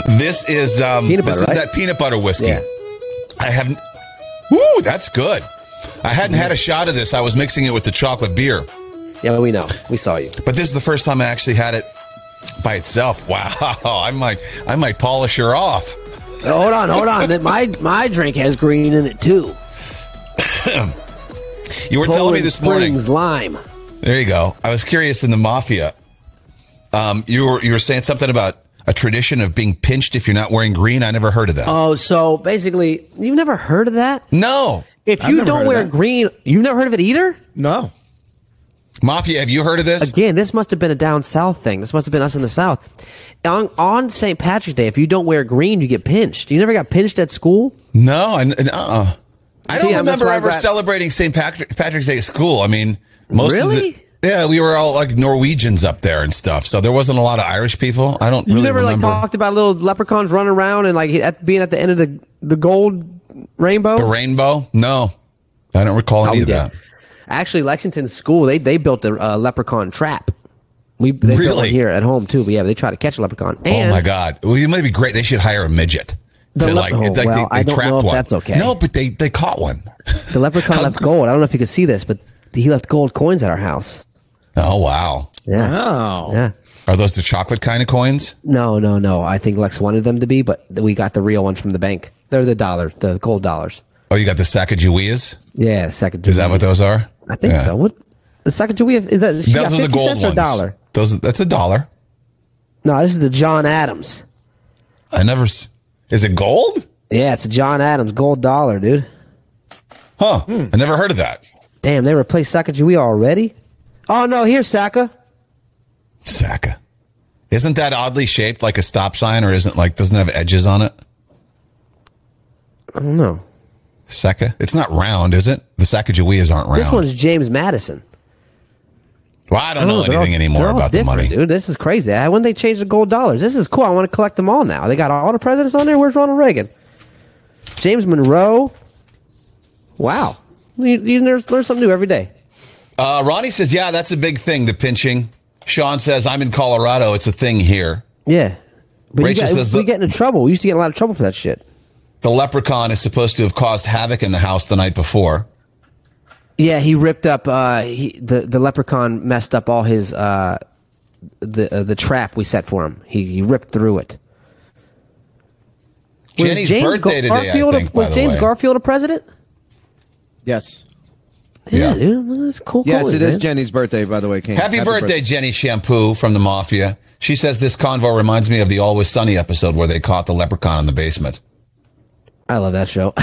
This is um, Peanut this butter, is right? that peanut butter whiskey. Yeah. I haven't. Ooh, that's good. I hadn't had a shot of this. I was mixing it with the chocolate beer, Yeah, we know. We saw you. but this is the first time I actually had it by itself. Wow, I might, I might polish her off. Hold on, hold on. My my drink has green in it too. You were telling me Poland this morning. Lime. There you go. I was curious in the mafia. Um, you were you were saying something about a tradition of being pinched if you're not wearing green. I never heard of that. Oh, so basically, you've never heard of that? no, If I've you don't wear green, you've never heard of it either? No. Mafia. Have you heard of this? Again, this must have been a down south thing. This must have been us in the south. On on St. Patrick's Day, if you don't wear green, you get pinched. You never got pinched at school? No, and uh, uh I See, don't remember ever got- celebrating St. Patrick, Patrick's Day at school. I mean, most Really? of the yeah, we were all like Norwegians up there and stuff, so there wasn't a lot of Irish people. I don't You really never remember like talked about little leprechauns running around and like at, being at the end of the the gold rainbow? the rainbow. No, I don't recall Oh, any of did. that. Actually, Lexington School they they built a uh, leprechaun trap. We they built Really? one here at home too. But yeah, they try to catch a leprechaun. oh my god, well, it might be great. They should hire a midget. The to like, oh, like well, they, I don't trapped know if one. that's okay. No, but they they caught one. the leprechaun left gold. I don't know if you can see this, but he left gold coins at our house. Oh wow, Yeah. Oh. Yeah. are those the chocolate kind of coins? No, no, no. I think Lex wanted them to be, but we got the real ones from the bank. They're the dollar, the gold dollars. Oh, you got the Sacagaweas? Yeah, second. Is that what those are? I think Yeah. so. What the second Dewey is that? She got Those are the 50 gold cents or a ones. dollar? Those that's a dollar. No, this is the John Adams. I never. Is it gold? Yeah, it's a John Adams gold dollar, dude. Huh? Hmm. I never heard of that. Damn, they replaced Sacagawea already. Oh no, here's Saka. Saka. Isn't that oddly shaped like a stop sign, or isn't like doesn't have edges on it? I don't know. Saka. It's not round, is it? The Sacagaweas aren't round. This one's James Madison. well, I don't know Oh, they're anything all- anymore about the money. dude. This is crazy. When they change the gold dollars? This is cool. I want to collect them all now. They got all the presidents on there. Where's Ronald Reagan? James Monroe. Wow, you, you learn learn something new every day. Uh, Ronnie says, "Yeah, that's a big thing. The pinching." Sean says, "I'm in Colorado. It's a thing here." Yeah, but Rachel you got, says we get into trouble. We used to get in a lot of trouble for that shit. The leprechaun is supposed to have caused havoc in the house the night before. Yeah, he ripped up. Uh, he, the the leprechaun messed up all his uh, the uh, the trap we set for him. He, he ripped through it. Was Jenny's James birthday today, I Garfield a- think, by was the James way. Garfield a president? Yes. Yeah, Yeah. dude, that's cool. Yes, cool, it is man. Jenny's birthday, by the way. Kane. Happy, birthday, Jenny Shampoo from the Mafia. She says this convo reminds me of the Always Sunny episode where they caught the leprechaun in the basement. I love that show.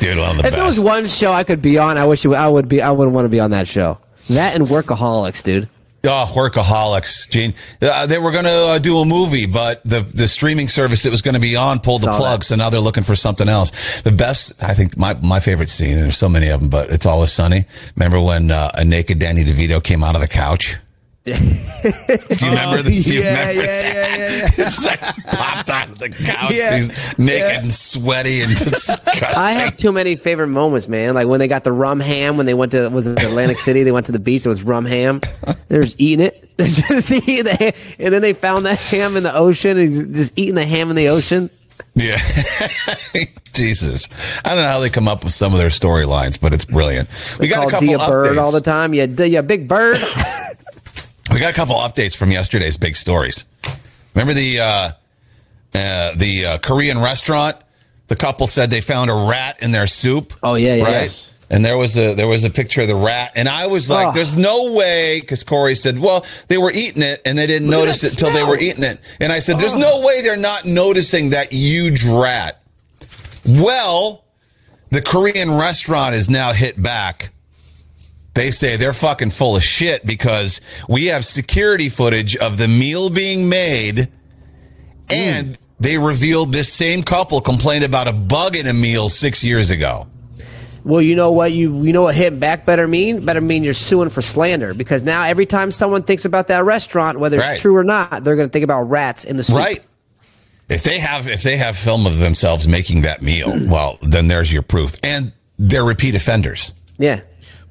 Dude, the if best. there was one show I could be on, I wish it, I would be. I wouldn't want to be on that show. That and Workaholics, dude. Oh, workaholics, Gene. Uh, they were going to uh, do a movie, but the the streaming service it was going to be on pulled the plug, that. so now they're looking for something else. The best, I think, my my favorite scene. There's so many of them, but it's always sunny. Remember when uh, a naked Danny DeVito came out of the couch? do you remember? The, do you yeah, remember yeah, yeah, yeah, yeah. It's like popped out of the couch. Yeah. He's naked and sweaty and disgusting. I have too many favorite moments, man. Like when they got the rum ham when they went to was it Atlantic City? They went to the beach. It was rum ham. They're just eating it. They're just eating the ham. and then they found that ham in the ocean and he's just eating the ham in the ocean. Yeah. Jesus. I don't know how they come up with some of their storylines, but it's brilliant. We got a couple Dia Bird all the time. Yeah, yeah, big bird. We got a couple updates from yesterday's big stories. Remember the uh, uh, the uh, Korean restaurant? The couple said they found a rat in their soup. Oh, yeah, yeah, right. yes. And there was a there was a picture of the rat, and I was like, Oh. "There's no way," because Corey said, "Well, they were eating it, and they didn't Look notice it till they were eating it." And I said, "There's no way they're not noticing that huge rat." Well, the Korean restaurant is now hit back. They say they're fucking full of shit because we have security footage of the meal being made and mm. they revealed this same couple complained about a bug in a meal six years ago. Well, you know what you you know what hitting back better mean? Better mean you're suing for slander because now every time someone thinks about that restaurant, whether it's Right. true or not, they're going to think about rats in the soup. Right. If they have if they have film of themselves making that meal, well, then there's your proof. And they're repeat offenders. Yeah.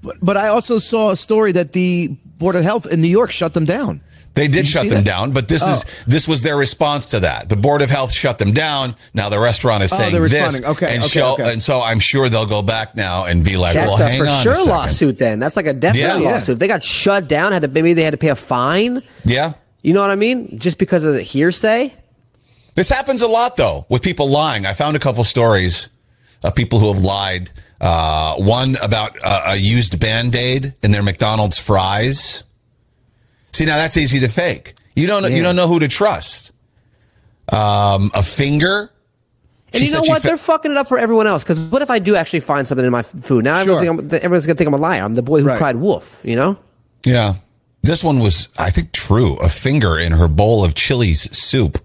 But, but I also saw a story that the Board of Health in New York shut them down. They did you shut them that? down, but this is Oh. this was their response to that. The Board of Health shut them down. Now the restaurant is Oh, saying they're this. Okay, and okay, show, okay. and so I'm sure they'll go back now and be like, That's "Well, a hang for on sure lawsuit. Then that's like a definite Yeah. Yeah. lawsuit. If they got shut down, had to maybe they had to pay a fine. Yeah, You know what I mean? Just because of the hearsay. This happens a lot though with people lying. I found a couple stories of people who have lied. Uh, one about uh, a used band aid in their McDonald's fries. See, now that's easy to fake. You don't know, you don't know who to trust. Um, a finger. And She you know what? fa- They're fucking it up for everyone else. Because what if I do actually find something in my food? Now Sure. everyone's, gonna, everyone's going to think I'm a liar. I'm the boy who Right. cried wolf. You know? Yeah. This one was, I think, true. A finger in her bowl of Chili's soup.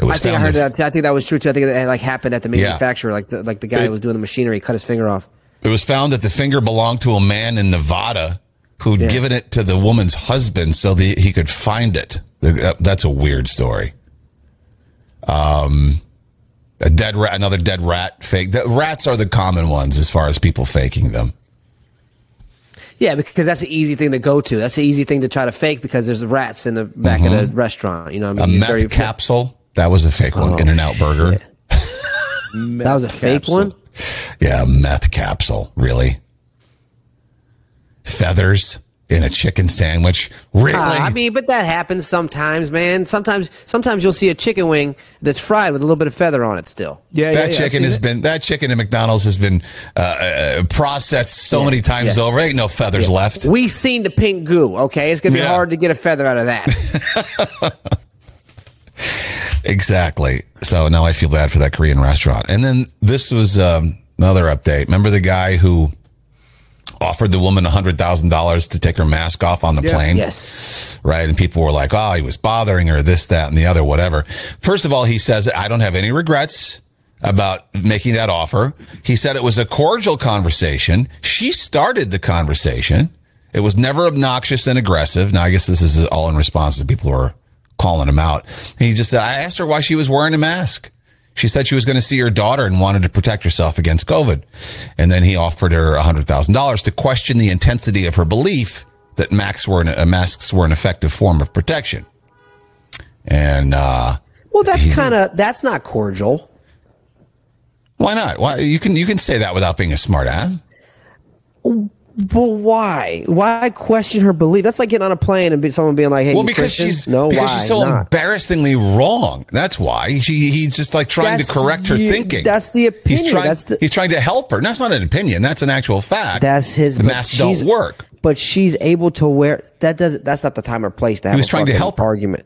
I think I heard with- that. I think that was true too. I think it like happened at the Yeah. manufacturer. Like the, like the guy It- who was doing the machinery cut his finger off. It was found that the finger belonged to a man in Nevada who'd Yeah. given it to the woman's husband so that he could find it. That's a weird story. Um, a dead rat, another dead rat fake. The rats are the common ones as far as people faking them. Yeah, because that's an easy thing to go to. That's an easy thing to try to fake because there's rats in the back of the restaurant. You know, what I Mm-hmm. A mean, meth Very- capsule. That was a fake one. Oh, In-N-Out burger. That was a fake capsule. one. Yeah, meth capsule. Really? Feathers in a chicken sandwich. Really? Ah, I mean, but that happens sometimes, man. Sometimes, sometimes you'll see a chicken wing that's fried with a little bit of feather on it still. Yeah, that yeah, yeah, chicken seen has it. been that chicken at McDonald's has been uh, uh, processed so many times yeah. over. Ain't no feathers left. We seen the pink goo. Okay, it's gonna be Yeah. hard to get a feather out of that. Exactly. So now I feel bad for that Korean restaurant. And then this was um, another update. Remember the guy who offered the woman hundred thousand dollars to take her mask off on the Yeah. plane? yes. right? And people were like, oh, he was bothering her, this, that, and the other, whatever. First of all, he says, I don't have any regrets about making that offer. He said it was a cordial conversation. She started the conversation. It was never obnoxious and aggressive. Now, I guess this is all in response to people who are calling him out. And he just said, I asked her why she was wearing a mask. She said she was going to see her daughter and wanted to protect herself against COVID. And then he offered her $100,000 to question the intensity of her belief that masks were an, uh, masks were an effective form of protection. And uh, Well, that's kind of that's not cordial. why not? Why you can you can say that without being a smart ass. But why? Why question her belief? That's like getting on a plane and be, someone being like, "Hey, Well, because Christian?" she's no, because why she's so not? embarrassingly wrong. That's why she he's just like trying That's to correct her you- thinking. that's the He's opinion. trying. That's the- he's trying to help her. That's not an opinion. That's an actual fact. That's his. The masks don't work. But she's able to wear. That doesn't. That's not the time or place to have. was a trying to help her. argument.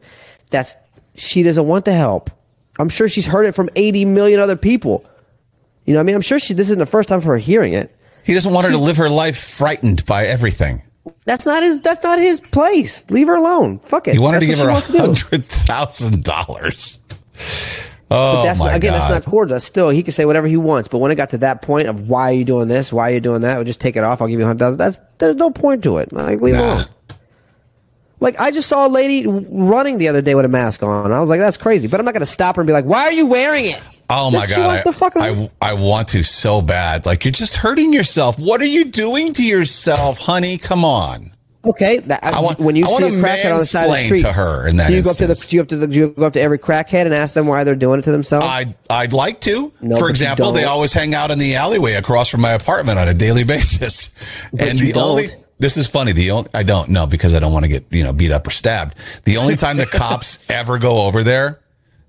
That's she doesn't want the help. I'm sure she's heard it from 80 million other people. You know, what I mean, I'm sure she. This isn't the first time for her hearing it. He doesn't want her to live her life frightened by everything. That's not his. That's not his place. Leave her alone. Fuck it. He wanted to give her a she wants hundred thousand dollars. But Oh that's my not, again, god! that's not cordial. That's still he can say whatever he wants. But when it got to that point of why are you doing this, why are you doing that, well, just take it off. I'll give you a hundred thousand. That's there's no point to it. Like leave it Nah. alone. Like I just saw a lady running the other day with a mask on. I was like, that's crazy. But I'm not going to stop her and be like, why are you wearing it? Oh my god! wants I, to fucking- I, I want to so bad. Like you're just hurting yourself. What are you doing to yourself, honey? Come on. Okay, that, I want- when you I see a crackhead on the side of the street, to her in that do you go up to the do you, up to the, do you go up to every crackhead and ask them why they're doing it to themselves? I'd I'd like to. No, For example, they always hang out in the alleyway across from my apartment on a daily basis. But and the only don't. this is funny. The only I don't know because I don't want to get you know beat up or stabbed. The only time the cops ever go over there,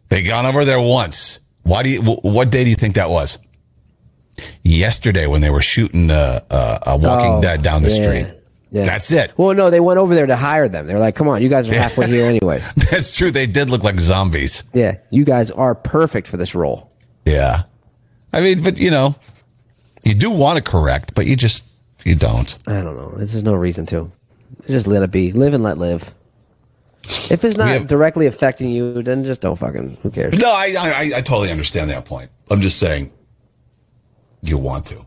they gone over there once. Why do you? What day do you think that was? Yesterday when they were shooting uh, uh, a Walking Oh, Dead down the yeah, street. yeah. That's it. well, no, they went over there to hire them. They're like, come on, you guys are halfway here anyway. That's true. They did look like zombies. Yeah, you guys are perfect for this role. Yeah. I mean, but you know, you do want to correct, but you just You don't. I don't know. There's no reason to. Just let it be. Live and let live. If it's not have- directly affecting you, then just don't fucking. Who cares? No, I, I I totally understand that point. I'm just saying, you want to.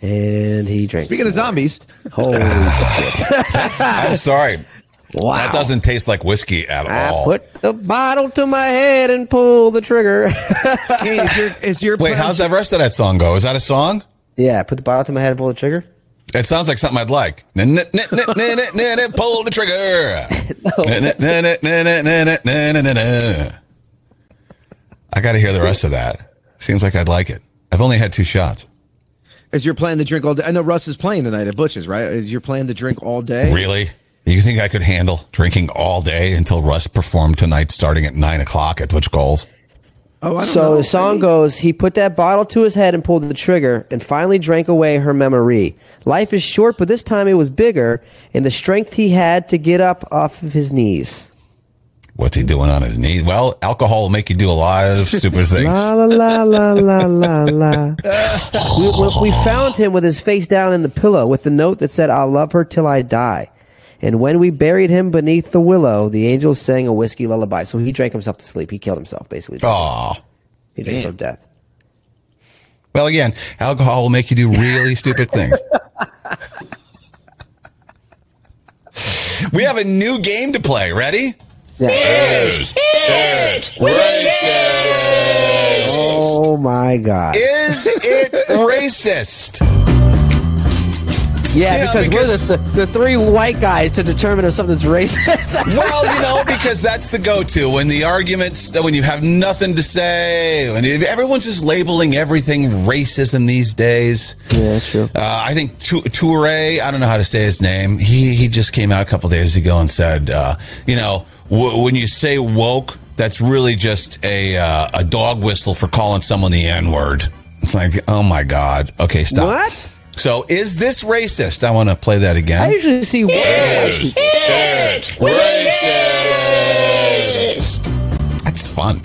And he drinks. Speaking of zombies, Holy I'm sorry. Wow. That doesn't taste like whiskey at I all. put the bottle to my head and pull the trigger. Kane, is your is your Wait, how's that rest of that song go? Is that a song? yeah, put the bottle to my head and pull the trigger. It sounds like something I'd like. Pull the trigger. I got to hear the rest of that. Seems like I'd like it. I've only had two shots. Is your plan to drink all day? I know Russ is playing tonight at Butch's, right? Is your plan to drink all day? Really? You think I could handle drinking all day until Russ performed tonight starting at 9 o'clock at Butch Goals? Oh, I don't So know. the song goes, he put that bottle to his head and pulled the trigger and finally drank away her memory. Life is short, but this time it was bigger in the strength he had to get up off of his knees. What's he doing on his knees? Well, alcohol will make you do a lot of stupid things. La la la la la la la. we, we- we found him with his face down in the pillow with the note that said, I'll love her till I die. And when we buried him beneath the willow, the angels sang a whiskey lullaby. So he drank himself to sleep. He killed himself, basically. Aw. He drank himself to death. Well, again, alcohol will make you do really stupid things. we have a new game to play. Ready? Yeah. Is it racist? Oh my God. Is it racist? Yeah, because, because- we're the, the, the three white guys to determine if something's racist. Well, you know, because that's the go-to when the arguments, when you have nothing to say, when everyone's just labeling everything racism these days. yeah, true. Uh, I think Toure, I don't know how to say his name. He he just came out a couple days ago and said, uh, you know, w- when you say woke, that's really just a uh, a dog whistle for calling someone the N word. It's like, oh my god. Okay, stop. What? So is this racist? I want to play that again. I usually see Is it racist? That's fun.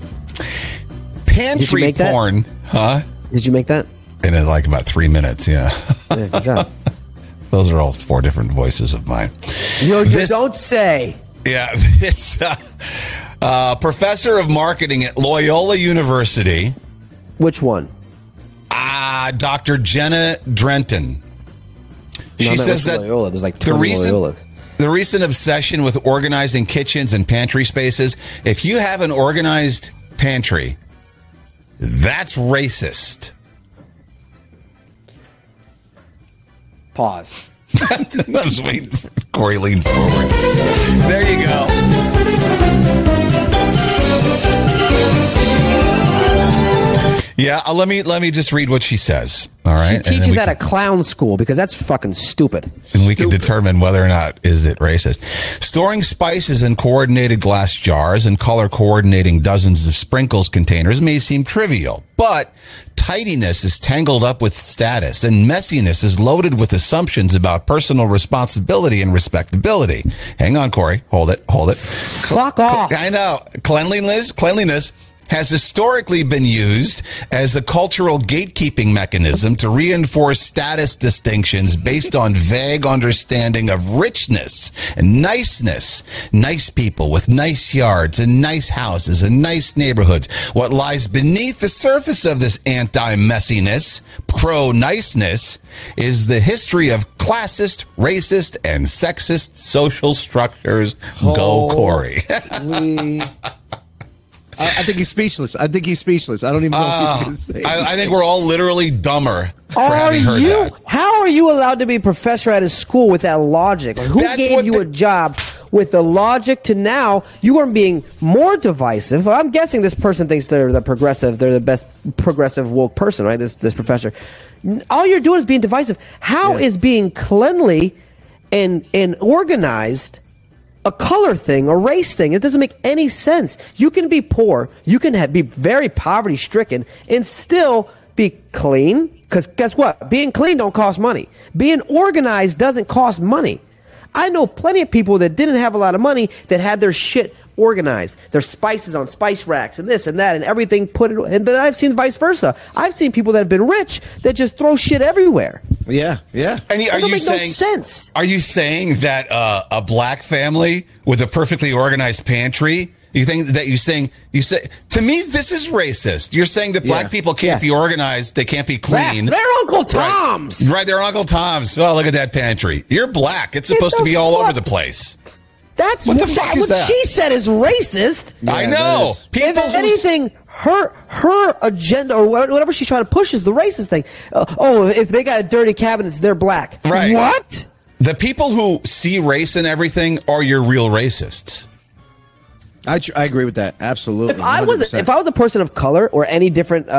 Pantry make that? porn, huh? Did you make that? In uh, like about three minutes, yeah. Yeah, good job. Those are all four different voices of mine. Yo, you This- don't say. Yeah, it's uh, uh, professor of marketing at Loyola University, Which one? Uh, Dr. Jenna Drenton. She meant says that Loyola. There's like the 20 reason Loyolas. the recent obsession with organizing kitchens and pantry spaces. If you have an organized pantry, that's racist. Pause. I was waiting for Corey lean forward. There you go. Yeah, uh, let me let me just read what she says. All right, She teaches at can- a clown school because that's fucking stupid. and we can determine whether or not is it racist. Storing spices in coordinated glass jars and color coordinating dozens of sprinkles containers may seem trivial, but tidiness is tangled up with status and messiness is loaded with assumptions about personal responsibility and respectability. Hang on, Corey. Hold it. Hold it. Fuck off. I know. Cleanliness, cleanliness has historically been used as a cultural gatekeeping mechanism to reinforce status distinctions based on vague understanding of richness and niceness. Nice people with nice yards and nice houses and nice neighborhoods. What lies beneath the surface of this anti-messiness, pro-niceness, is the history of classist, racist, and sexist social structures. Go, Corey. We- I, I think he's speechless. I think he's speechless. I don't even know what he's going to say. Uh, I, I think we're all literally dumber for Are having heard you? that. How are you allowed to be a professor at a school with that logic? Like, who That's gave you the- a job with the logic to now you are being more divisive? I'm guessing this person thinks they're the progressive, they're the best progressive woke person, right? This this professor. All you're doing is being divisive. How is being cleanly and and organized a color thing, a race thing. It doesn't make any sense. You can be poor, you can have, be very poverty stricken, and still be clean. Because guess what? Being clean don't cost money. Being organized doesn't cost money. I know plenty of people that didn't have a lot of money that had their shit organized. There's spices on spice racks and this and that and everything put it. And but I've seen vice versa. I've seen people that have been rich that just throw shit everywhere. Yeah, yeah. And are you make no saying sense? Are you saying that uh, a black family with a perfectly organized pantry? You think that you saying you say to me this is racist. You're saying that black Yeah. people can't be organized, they can't be clean. They're Uncle Tom's. Right, they're Uncle Tom's. Oh, look at that pantry. You're black. It's Get supposed to be all fuck- over the place. That's What the that- fuck is what that? she said is racist. I know. People if anything, her her agenda or whatever she's trying to push is the racist thing. Uh, oh, if they got dirty cabinets, they're black. Right. What? the people who see race in everything are your real racists. I, tr- I agree with that. Absolutely. If I was 100%. if I was a person of color or any different uh,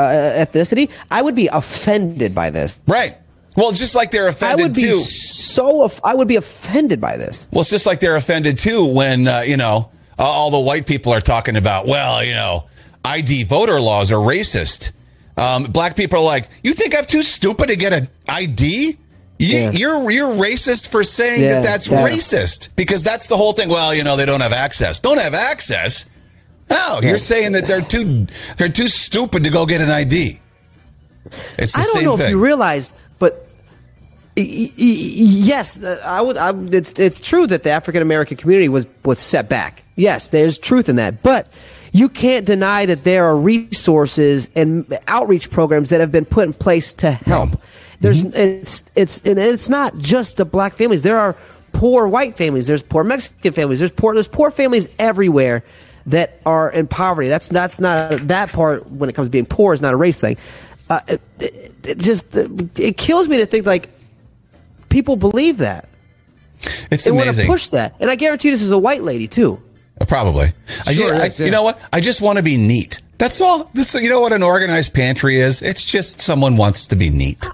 ethnicity, I would be offended by this. Right. Well, just like they're offended I would be too. so. I would be offended by this. Well, it's just like they're offended too when uh, you know uh, all the white people are talking about. Well, you know, ID voter laws are racist. Um, black people are like, you think I'm too stupid to get an ID? You, Yeah. You're you're racist for saying Yeah, that that's yeah. racist because that's the whole thing. Well, you know, they don't have access. Don't have access. No, you're saying that they're too they're too stupid to go get an ID. It's the I don't know thing. if you realize, but yes, uh, I would. I, it's it's true that the African American community was was set back. Yes, there's truth in that, but you can't deny that there are resources and outreach programs that have been put in place to help. There's it's it's and it's not just the black families. There are poor white families. There's poor Mexican families. There's poor there's poor families everywhere that are in poverty. That's that's not that part when it comes to being poor is not a race thing. Uh, it, it, it just it kills me to think like people believe that it's they want to amazing. push that, and I guarantee this is a white lady too. Uh, Probably. I, Sure, I- yes, yeah. You know what? I just want to be neat. That's all. This, you know what an organized pantry is? It's just someone wants to be neat.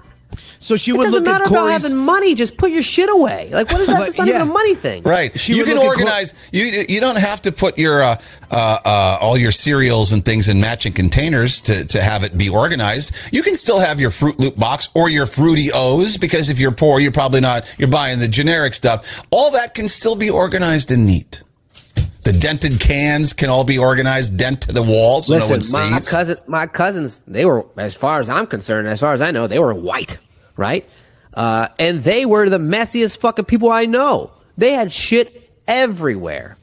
So she It doesn't look matter at about having money. Just put your shit away. Like what is that? But, It's not yeah. even a money thing. Right. She you can look at organize. You you don't have to put your uh, uh, uh, all your cereals and things in matching containers to, to have it be organized. You can still have your Fruit Loop box or your Fruity O's because if you're poor, you're probably not. You're buying the generic stuff. All that can still be organized and neat. The dented cans can all be organized, dent to the walls. so no one Listen, my sees. cousin, my cousins, they were, as far as I'm concerned, as far as I know, they were white, right? Uh, and they were the messiest fucking people I know. They had shit everywhere,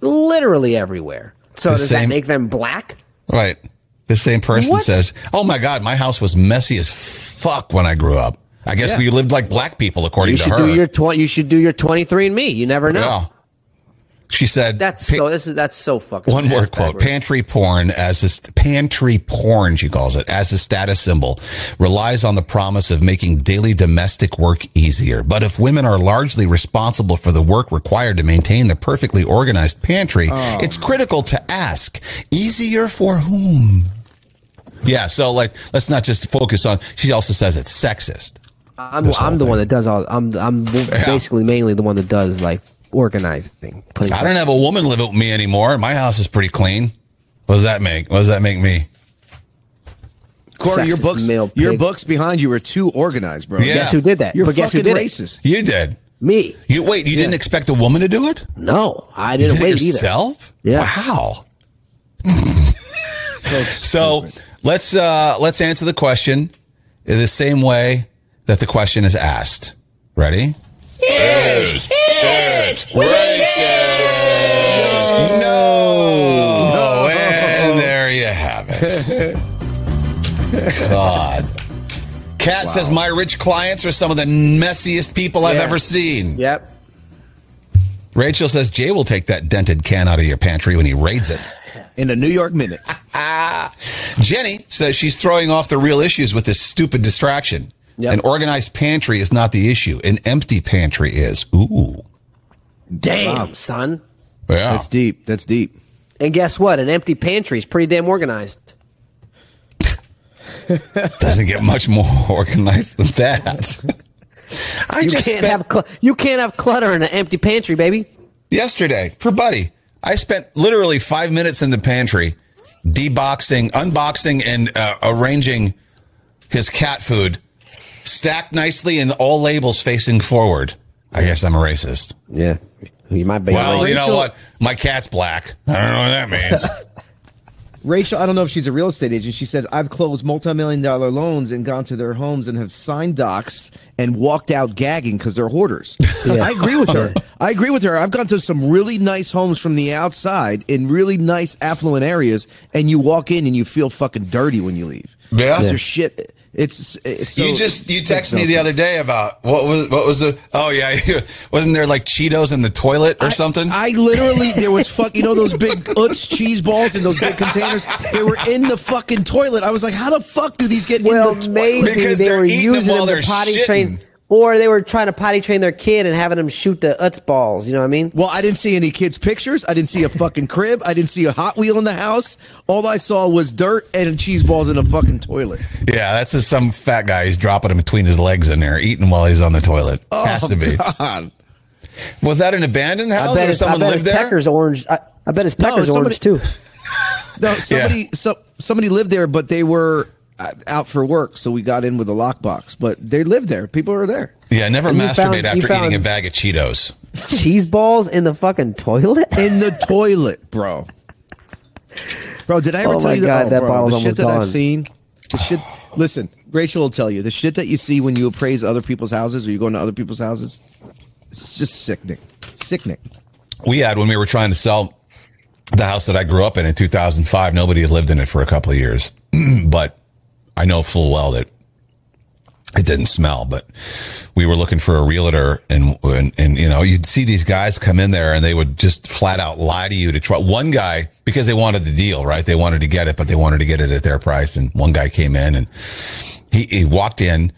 literally everywhere. So The does same- that make them black? Right. The same person What? says, "Oh my God, my house was messy as fuck when I grew up. I guess Yeah. we lived like black people, according You to should her." do your tw- You should do your 23 and Me. You never know. Yeah. She said, That's so. This is that's so fucking. One more quote: backwards. "Pantry porn as this pantry porn," she calls it, as a status symbol, relies on the promise of making daily domestic work easier. But if women are largely responsible for the work required to maintain the perfectly organized pantry, Oh. it's critical to ask: easier for whom? Yeah. So, like, let's not just focus on. She also says it's sexist. I'm I'm the thing. one that does all. I'm I'm basically mainly the one that does like organizing. putting I don't have a woman live with me anymore. My house is pretty clean. What does that make? What does that make me? Corey, your Sexist books, your pig. books behind you are too organized, bro. Yeah. Guess who did that? You're but guess who fucking did it? racist. You did. Me. You wait. You didn't expect a woman to do it? No, I You didn't did wait it either. yourself? Yeah. Wow. so let's uh, let's answer the question in the same way that the question is asked. Ready? Is it racist? No. No. And there you have it. God. Kat says my rich clients are some of the messiest people I've ever seen. Yep. Rachel says Jay will take that dented can out of your pantry when he raids it. In a New York minute. Jenny says she's throwing off the real issues with this stupid distraction. Yep. An organized pantry is not the issue. An empty pantry is. Ooh. Damn, son. Yeah. That's deep. That's deep. And guess what? An empty pantry is pretty damn organized. Doesn't get much more organized than that. I You just can't spent have cl- you can't have clutter in an empty pantry, baby. yesterday for Buddy. I spent literally five minutes in the pantry, deboxing, unboxing, and uh, arranging his cat food, stacked nicely and all labels facing forward. I guess I'm a racist. Yeah. You might be. Well, you know what? My cat's black. I don't know what that means. Rachel, I don't know if she's a real estate agent. She said, I've closed multi million dollar loans and gone to their homes and have signed docs and walked out gagging because they're hoarders. I agree with her. I agree with her. I've gone to some really nice homes from the outside in really nice affluent areas, and you walk in and you feel fucking dirty when you leave. Yeah? There's shit. It's, it's so, you just you it texted me the other day about what was what was the oh yeah wasn't there like Cheetos in the toilet or something? I literally there was fuck you know those big Utz cheese balls in those big containers. They were in the fucking toilet. I was like, how the fuck do these get Well, in the toilet? maybe Because they they're were eating them using while them they're potty shitting. train, or they were trying to potty train their kid and having them shoot the Utz balls. You know what I mean? Well, I didn't see any kids' pictures. I didn't see a fucking crib. I didn't see a Hot Wheel in the house. All I saw was dirt and cheese balls in a fucking toilet. yeah, that's just some fat guy. He's dropping them between his legs in there, eating while he's on the toilet. Oh, Has to be. Oh, God. Was that an abandoned house I bet or his, I someone bet lived his there? Pecker's orange. I, I bet his No, Pecker's somebody- orange too. No, somebody so, somebody lived there, but they were Uh, out for work, so we got in with a lockbox. But they lived there. People were there. Yeah, never And masturbate found- after eating a bag of Cheetos. Cheese balls in the fucking toilet. in the toilet, bro. Bro, did I ever Oh tell you God, oh, that bro, bottle's the shit that gone. I've seen? The shit. Listen, Rachel will tell you the shit that you see when you appraise other people's houses or you go into other people's houses. It's just sickening, sickening. We had when we were trying to sell the house that I grew up in in 2005. Nobody had lived in it for a couple of years, but I know full well that it didn't smell. But we were looking for a realtor, and and, and you know you'd see these guys come in there, and they would just flat out lie to you to try. One guy because they wanted the deal, right? They wanted to get it, but they wanted to get it at their price. And one guy came in and he, he walked in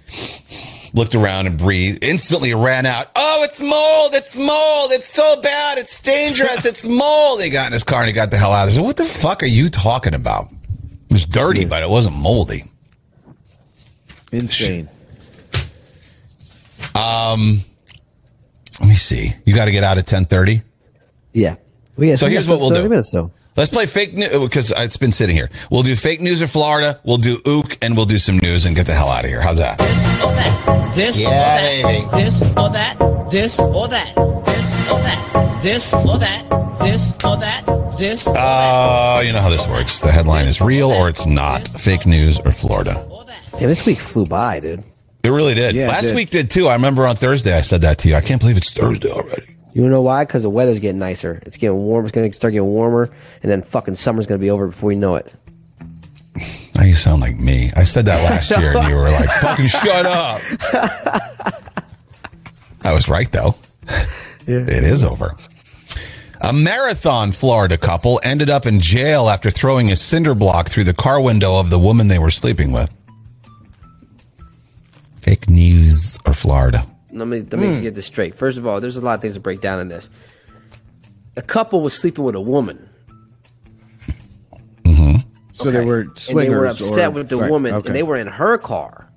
looked around and breathed, instantly ran out. Oh, it's mold. It's mold. It's so bad. It's dangerous. It's mold. He got in his car and he got the hell out of there. What the fuck are you talking about? It was dirty, but it wasn't moldy. Insane. Um, let me see. You got to get out at 1030. Yeah. We got So here's what we'll do. Minutes, though. Let's play fake news because it's been sitting here. We'll do fake news of Florida. We'll do ook and we'll do some news and get the hell out of here. How's that? or that. This Yeah, or that. baby. This or that. This or that. This or that. This or that. This or that. This. or that. Oh, you know how this works. The headline is real or it's not. Fake news or Florida. Yeah, this week flew by, dude. It really did. Yeah, Last did. week did too. I remember on Thursday I said that to you. I can't believe it's Thursday already. You know why? Because the weather's getting nicer. It's getting warm. It's going to start getting warmer, and then fucking summer's going to be over before we know it. Now you sound like me. I said that last year and you were like, fucking shut up. I was right though. It is over. A marathon Florida couple ended up in jail after throwing a cinder block through the car window of the woman they were sleeping with. Fake news or Florida? Let me let me hmm. get this straight. First of all, there's a lot of things to break down in this. A couple was sleeping with a woman. Mm-hmm. So they were and they were upset or- with the right, woman, okay. and they were in her car,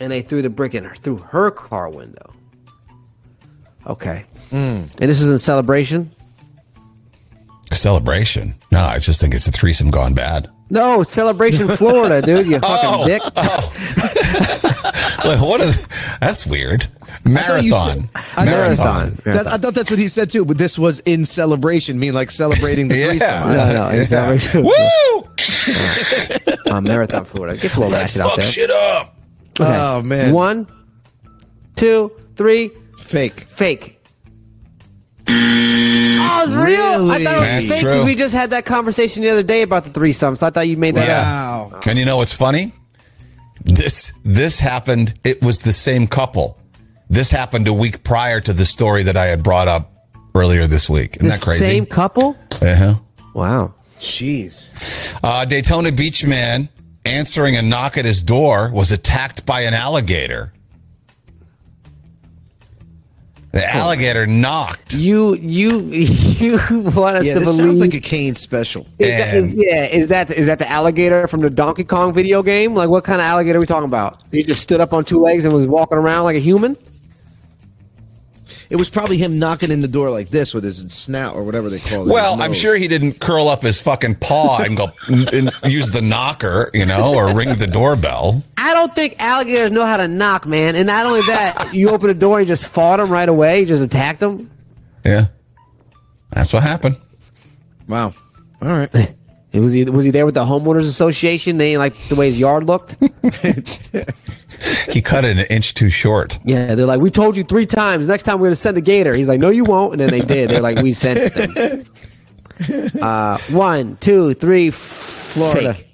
and they threw the brick in her through her car window. Okay, hmm. and this is in celebration. Celebration? No, I just think it's a threesome gone bad. No, celebration Florida, dude. You fucking Oh, dick. Like, what? That's weird. I thought you Marathon. I thought- Marathon. That, I thought that's what he said too, but this was in celebration, mean like celebrating the Yeah. threesome. No, no, it's celebration. Woo! uh, marathon Florida. It gets a little Let's ratchet out fuck there. shit up. Okay. Oh man, One, two, three. fake. Fake. Oh, it's real. I thought it was That's fake true. because we just had that conversation the other day about the threesome. So I thought you made that up. Wow. And you know what's funny? This this happened. It was the same couple. This happened a week prior to the story that I had brought up earlier this week. Isn't The that crazy? same couple? Uh-huh. Wow. Jeez. Uh, Daytona Beach man answering a knock at his door was attacked by an alligator. The alligator knocked. You you you want us Yeah, to this believe? sounds like a Kane special. is that, is, yeah, is that is that the alligator from the Donkey Kong video game? Like, what kind of alligator are we talking about? He just stood up on two legs and was walking around like a human. It was probably him knocking in the door like this with his snout or whatever they call it. Well, I'm sure he didn't curl up his fucking paw and go and use the knocker, you know, or ring the doorbell. I don't think alligators know how to knock, man. And not only that, you open the door and just fought him right away. You just attacked him. Yeah, that's what happened. Wow. All right. Was he was he there with the homeowners association? They didn't like the way his yard looked. He cut it an inch too short. Yeah, they're like, we told you three times. Next time we're gonna send a gator. He's like, no, you won't. And then they did. They're like, we sent them. Uh, one, two, three. Florida. Fake.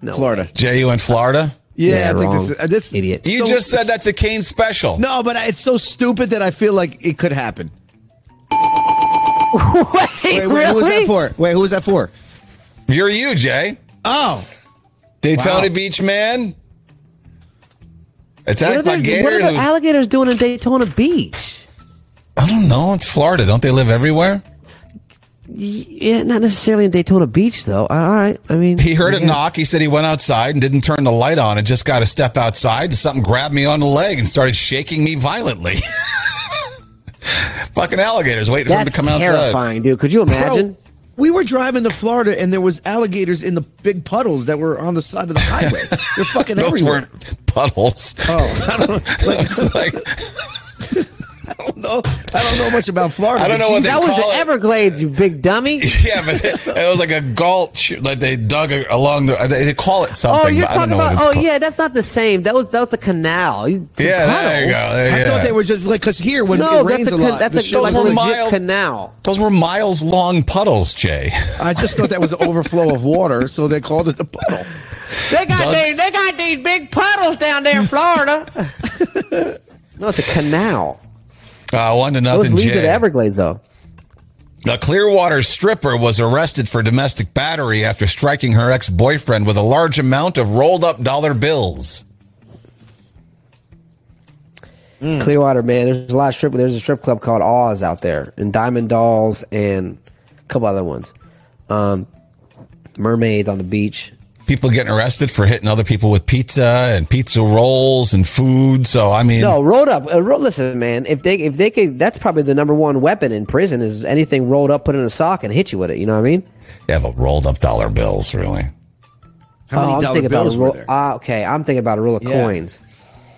No, Florida. Jay, you in Florida? Yeah, Yeah, I think wrong. this is uh, this Idiot. You So- just said that's a Kane special. No, but it's so stupid that I feel like it could happen. wait, Wait, wait, really? who was that for? Wait, who was that for? You're you, Jay. Oh, Daytona Wow. Beach man. What are, Attacked by what are the alligators doing in Daytona Beach? I don't know. It's Florida. Don't they live everywhere? Yeah, not necessarily in Daytona Beach, though. Uh, all right. I mean, He heard yeah. knock. He said he went outside and didn't turn the light on and just got to step outside. Something grabbed me on the leg and started shaking me violently. Fucking alligators waiting for him to come outside. terrifying, dude. Could you imagine? Bro, we were driving to Florida and there was alligators in the big puddles that were on the side of the highway. They're fucking Those everywhere. weren't puddles. Oh, I don't, It's like, don't know. I don't know much about Florida. I don't know what they that was the it. Everglades, you big dummy. yeah, but it, it was like a gulch. Like they dug a, along the. They, they call it something. Oh, you're but I don't talking about. Oh, called. yeah, that's not the same. That was that's a canal. You- Yeah, there you go. puddles? There- I thought they were just like because here when No, it rains that's a, a lot, that's a shit- like were legit miles- canal. Those were miles long puddles, Jay. I just thought that was an overflow of water, so they called it a puddle. They got Doug- these. They got these big puddles down there in Florida. no, it's a canal. Uh, one to nothing, the Jay. Everglades, though. A Clearwater stripper was arrested for domestic battery after striking her ex boyfriend with a large amount of rolled up dollar bills. Clearwater, man. There's a lot of strip. There's a strip club called Oz out there, and Diamond Dolls, and a couple other ones. Um, mermaids on the beach. People getting arrested for hitting other people with pizza and pizza rolls and food. So, I mean, No, rolled up. Uh, ro- listen, man. If they if they could, that's probably the number one weapon in prison is anything rolled up, put in a sock, and hit you with it. You know what I mean? yeah, but rolled up dollar bills, really. How many Oh, I'm dollar thinking about bills a were roll. there? Ah, okay, I'm thinking about a roll of Yeah. coins.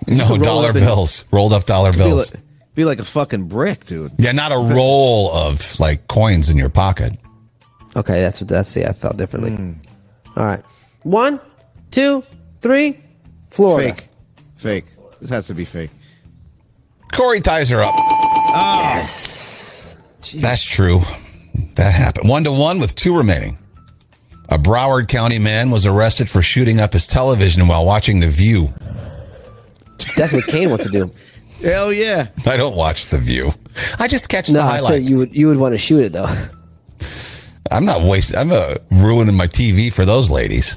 No, dollar up in- bills. Rolled up dollar be, bills. like, be like a fucking brick, dude. Yeah, not a roll of like coins in your pocket. Okay, that's what that's. Yeah, I felt differently. Hmm. All right, one, two, three. Florida. Fake, fake. This has to be fake. Corey ties her up. Yes. That's true. That happened. One to one with two remaining. A Broward County man was arrested for shooting up his television while watching The View. That's what Kane wants to do. Hell yeah. I don't watch The View. I just catch the highlights. so you would you would want to shoot it though. I'm not wasting. I'm uh, ruining my TV for those ladies.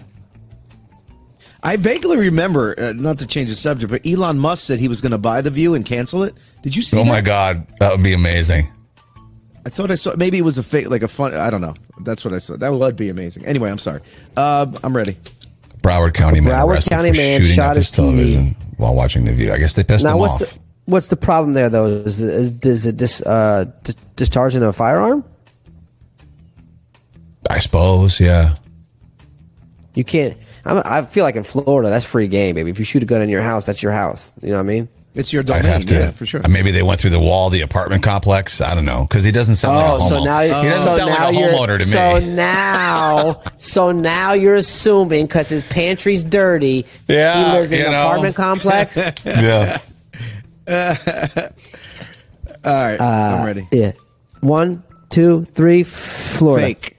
I vaguely remember, uh, not to change the subject, but Elon Musk said he was going to buy the View and cancel it. Did you see? Oh that? my God, that would be amazing. I thought I saw. Maybe it was a fake, like a fun. I don't know. That's what I saw. That would be amazing. Anyway, I'm sorry. Uh, I'm ready. Broward County man Broward arrested County for man shooting shot up his, his television while watching The View. I guess they pissed now him what's off. the what's the problem there though? Is, is does it dis, uh, dis, discharging a firearm? I suppose, yeah. You can't. I'm, I feel like in Florida, that's free game, baby. If you shoot a gun in your house, that's your house. You know what I mean? It's your I'd domain, have to. yeah, for sure. Maybe they went through the wall of the apartment complex. I don't know because he doesn't sound like a Oh, so now he doesn't so sound now like a you're- homeowner to so me. now, so now you're assuming because his pantry's dirty, Yeah, he lives in an know. apartment complex. yeah. All right, Uh, I'm ready. Yeah, one, two, three. Florida. Fake.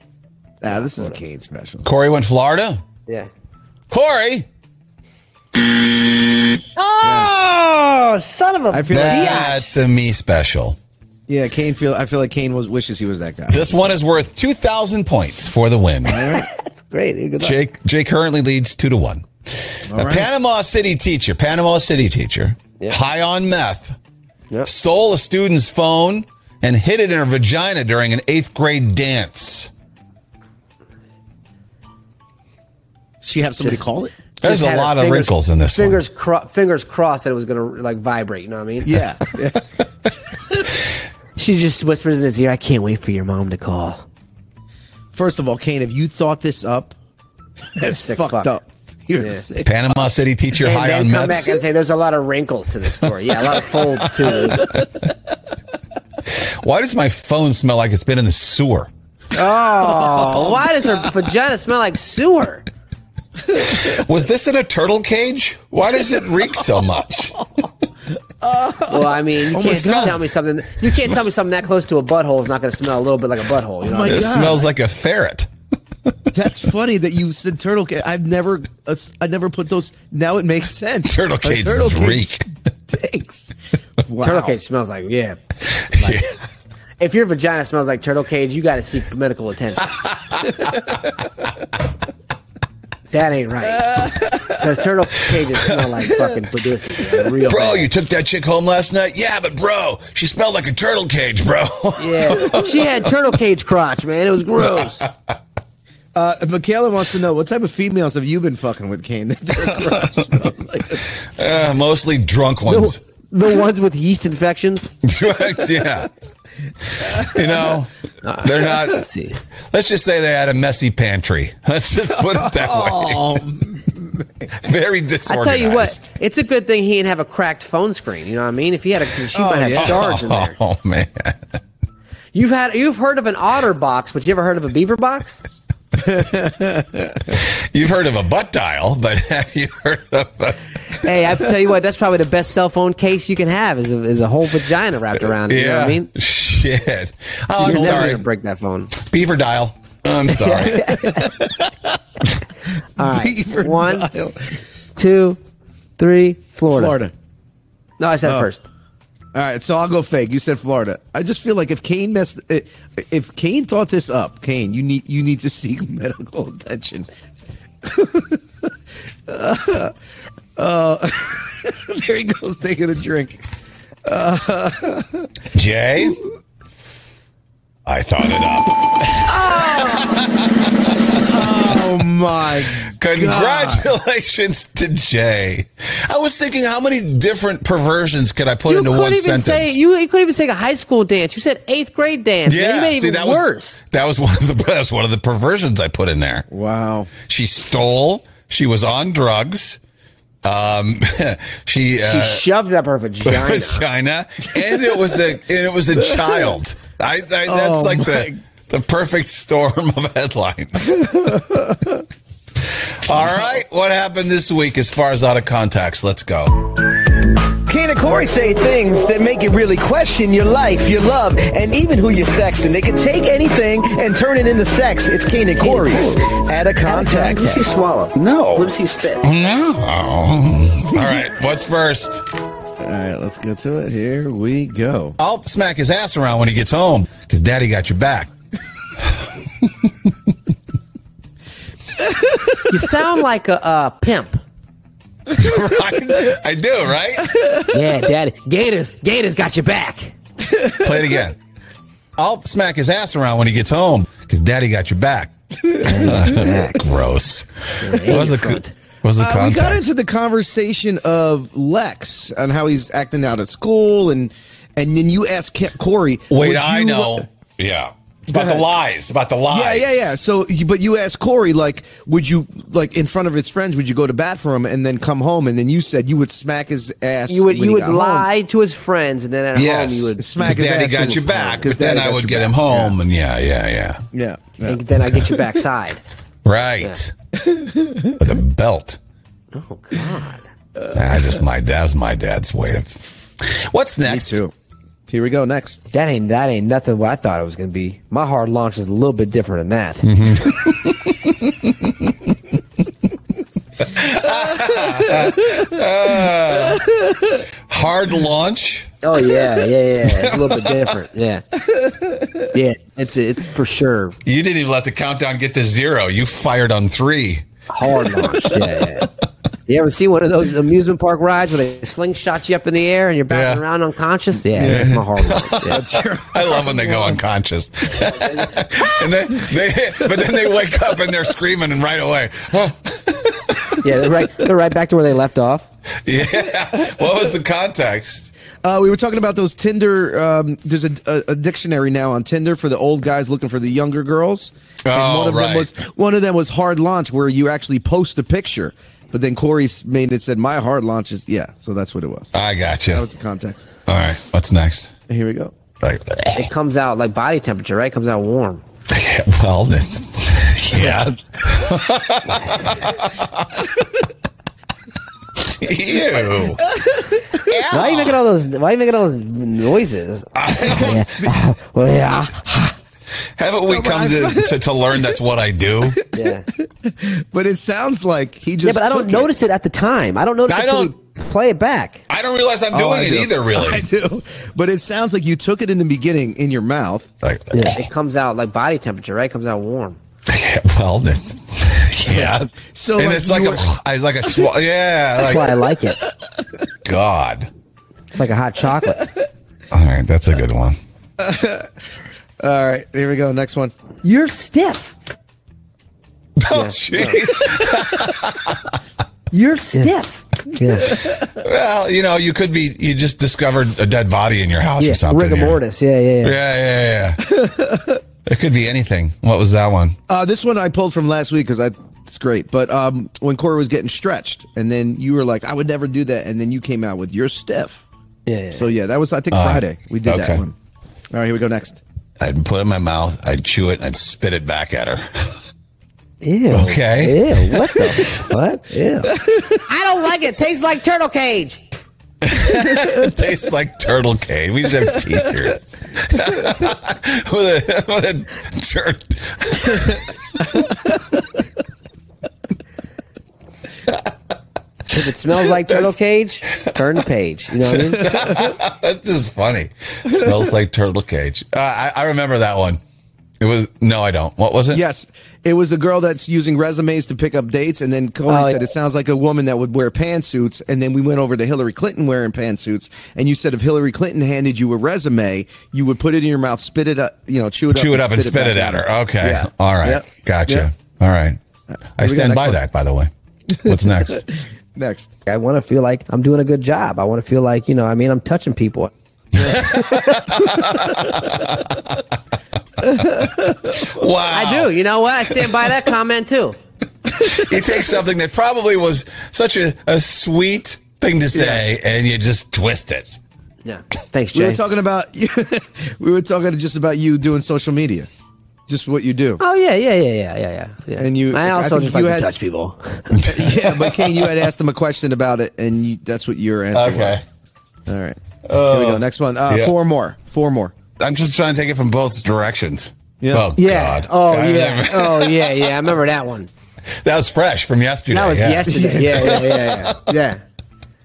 Ah, this is a Kane special. Corey went Florida. Yeah. Corey, Oh, son of a I feel like that's a me special. yeah, Kane feel. I feel like Kane was wishes he was that guy. This one is worth two thousand points for the win. That's great. Good luck. Jake Jake currently leads two to one. A Panama City teacher, Panama City teacher, high on meth, Yep. stole a student's phone and hid it in her vagina during an eighth grade dance. She have somebody Just- call it. There's a lot of fingers- wrinkles in this Fingers cro- fingers crossed that it was gonna like vibrate. You know what I mean? Yeah. She just whispers in his ear, "I can't wait for your mom to call." First of all, Kane, if you thought this up, that's fucked fuck. up. You're Yeah. Panama City teacher and high then on come meth. back and say, "There's a lot of wrinkles to this story." Yeah, a lot of folds too. Why does my phone smell like it's been in the sewer? Oh, why does her vagina smell like sewer? Was this in a turtle cage? Why does it reek so much? Well, I mean, you Oh can't God. tell me something. You can't tell me something that close to a butthole is not going to smell a little bit like a butthole. You know? my It God. smells like a ferret. That's funny that you said turtle cage. I've never, uh, I never put those. Now it makes sense. Turtle A cages turtle cage reek. Thanks. Wow. Turtle cage smells like yeah. Like, If your vagina smells like turtle cage, you got to seek medical attention. that ain't right. Because turtle cages smell like fucking publicity. like, real Bro, bad. you took that chick home last night? Yeah, but bro, she smelled like a turtle cage, bro. Yeah, she had turtle cage crotch, man. It was gross. Uh, Michaela wants to know what type of females have you been fucking with, Kane? that their crotch like- Uh, mostly drunk ones. The, the ones with yeast infections. yeah. You know, they're not. Let's see. Let's just say they had a messy pantry. Let's just put it that Oh, way. Very disorganized. I tell you what, it's a good thing he didn't have a cracked phone screen. You know what I mean? If he had a, she Oh, might have yeah. shards in there. Oh man. You've had, you've heard of an otter box, but you ever heard of a beaver box? You've heard of a butt dial, but have you heard of a, hey, I tell you what, that's probably the best cell phone case you can have is a, is a whole vagina wrapped around it. You know what I mean? Shit. Oh, You're I'm never sorry. gonna break that phone. Beaver dial. I'm sorry. All right, Beaver one, dial. two, three, Florida. Florida. No, I said Oh. first. All right, so I'll go fake. You said Florida. I just feel like if Kane messed, eh, if Kane thought this up, Kane, you need you need to seek medical attention. uh, uh, there he goes taking a drink. Jay, I thought it up. Oh, oh my! up. Congratulations to Jay. I was thinking, how many different perversions could I put You into one even sentence? say you, you couldn't even say a high school dance. You said eighth grade dance. yeah, you made it see even that worse. was that was one of the that was one of the perversions I put in there. Wow. She stole. She was on drugs. Um, she She uh, shoved up her vagina. vagina, and it was a and it was a child. I, I that's Oh, like the the perfect storm of headlines. All right, what happened this week as far as out of context? Let's go. Kane and Corey say things that make you really question your life, your love, and even who you're sexting. They can take anything and turn it into sex. It's Kane and Corey's out of context. Let me see swallow. No. Let me see you spit. No. All right, what's first? All right, let's get to it. Here we go. I'll smack his ass around when he gets home because Daddy got your back. You sound like a, a pimp. I, I do, right? Yeah, daddy. Gators, Gators got your back. Play it again. I'll smack his ass around when he gets home because Daddy got your back. Gross. What was the, front. what was the Uh, we got into the conversation of Lex and how he's acting out at school, and and then you asked Ke- Corey. Wait, I you- know. Yeah. It's about the lies. About the lies. Yeah, yeah, yeah. So, you- but you asked Corey, like, would you, like, in front of his friends, would you go to bat for him and then come home? And then you said you would smack his ass. You would when you he would got home. lie to his friends, and then at Yes. home you would Smack Because his Daddy ass got with- your back, because but then I would your get him back. home, and yeah, yeah, yeah. Yeah. yeah. and then I get your backside. Right. With a belt. Oh God. I just my that's my dad's way of. What's Me next? too. Here we go. Next. That ain't that ain't nothing what I thought it was gonna be. My hard launch is a little bit different than that. Hard launch. Oh yeah, yeah, yeah. It's a little bit different. Yeah, yeah. It's it's for sure You didn't even let the countdown get to zero. You fired on three. hard launch. Yeah, yeah. You ever see one of those amusement park rides where they slingshot you up in the air and you're bouncing Yeah. around unconscious? Yeah, that's my hard launch. Yeah. I love when they go unconscious. and then they, but then they wake up and they're screaming and right away. Huh. yeah, they're right. They're right back to where they left off. Yeah. What was the context? Uh, we were talking about those Tinder. Um, there's a, a, a dictionary now on Tinder for the old guys looking for the younger girls. And Oh, one of right. them was one of them was hard launch, where you actually post a picture. But then Corey made it said my hard launch is yeah. So that's what it was. I got That you. was the context. All right. What's next? Here we go. Like, It comes out like body temperature, right? It comes out warm. well, it's- yeah. Ew. Why are you making all those? Why are you making all those noises? Well, yeah. Haven't we come to, to, to learn that's what I do? Yeah. But it sounds like he just Yeah, but I don't took notice it. at the time. I don't notice I it till don't- we play it back. I don't realize I'm Oh, doing I it do. either, really. I do. But it sounds like you took it in the beginning in your mouth. Like, Yeah. It comes out like body temperature, right? It comes out warm. well, it's- yeah. So and like it's like you a, it's like a, swa- yeah. That's like, why I like it. God. It's like a hot chocolate. All right, that's a good one. All right, here we go. Next one. You're stiff. Oh, jeez. You're stiff. Yeah. well, you know, you could be. You just discovered a dead body in your house Yeah. or something. Rigor You're- mortis. Yeah, yeah, yeah. Yeah, yeah, yeah. it could be anything. What was that one? Uh, this one I pulled from last week because I it's great. But um, when Corey was getting stretched, and then you were like, "I would never do that," and then you came out with "You're stiff." Yeah, yeah. So yeah, that was I think Uh, Friday we did okay. that one. All right, here we go next. I'd put it in my mouth, I'd chew it, and I'd spit it back at her. Ew. Okay. Ew. What the what? Ew. I don't like it. Tastes like turtle cage. it tastes like turtle cage. We should have teachers with a with a tur- If it smells like turtle cage, turn the page. You know what I mean? That's just funny. Smells like turtle cage. Uh, I, I remember that one. It was no, I don't. What was it? Yes, it was the girl that's using resumes to pick up dates, and then Corey Oh, said yeah. it sounds like a woman that would wear pantsuits, and then we went over to Hillary Clinton wearing pantsuits, and you said if Hillary Clinton handed you a resume, you would put it in your mouth, spit it up, you know, chew it up, Chew it up and spit back it at down. her. Okay. Yeah. All right. Yep. Gotcha. Yep. All right. I Here we stand by one. that, by the way. What's next? Next. I want to feel like I'm doing a good job. I want to feel like, you know, I mean, I'm touching people. Wow. I do. You know what? I stand by that comment too. You take something that probably was such a, a sweet thing to say and you just twist it. Yeah. Thanks, We were talking about we were talking just about you doing social media, just what you do. Oh yeah, yeah, yeah, yeah, yeah, yeah. yeah. And you- I I also think just like you to touch people. yeah, but Kane, you had asked him a question about it, and you, that's what your answer Okay. was. All right. Here we go. Next one. Uh, yeah. Four more. Four more. I'm just trying to take it from both directions. Yeah. Oh, Yeah. God. Oh God, yeah. Oh yeah, yeah. I remember that one. That was fresh from yesterday. That was yeah. yesterday. Yeah, yeah, yeah, yeah. Yeah.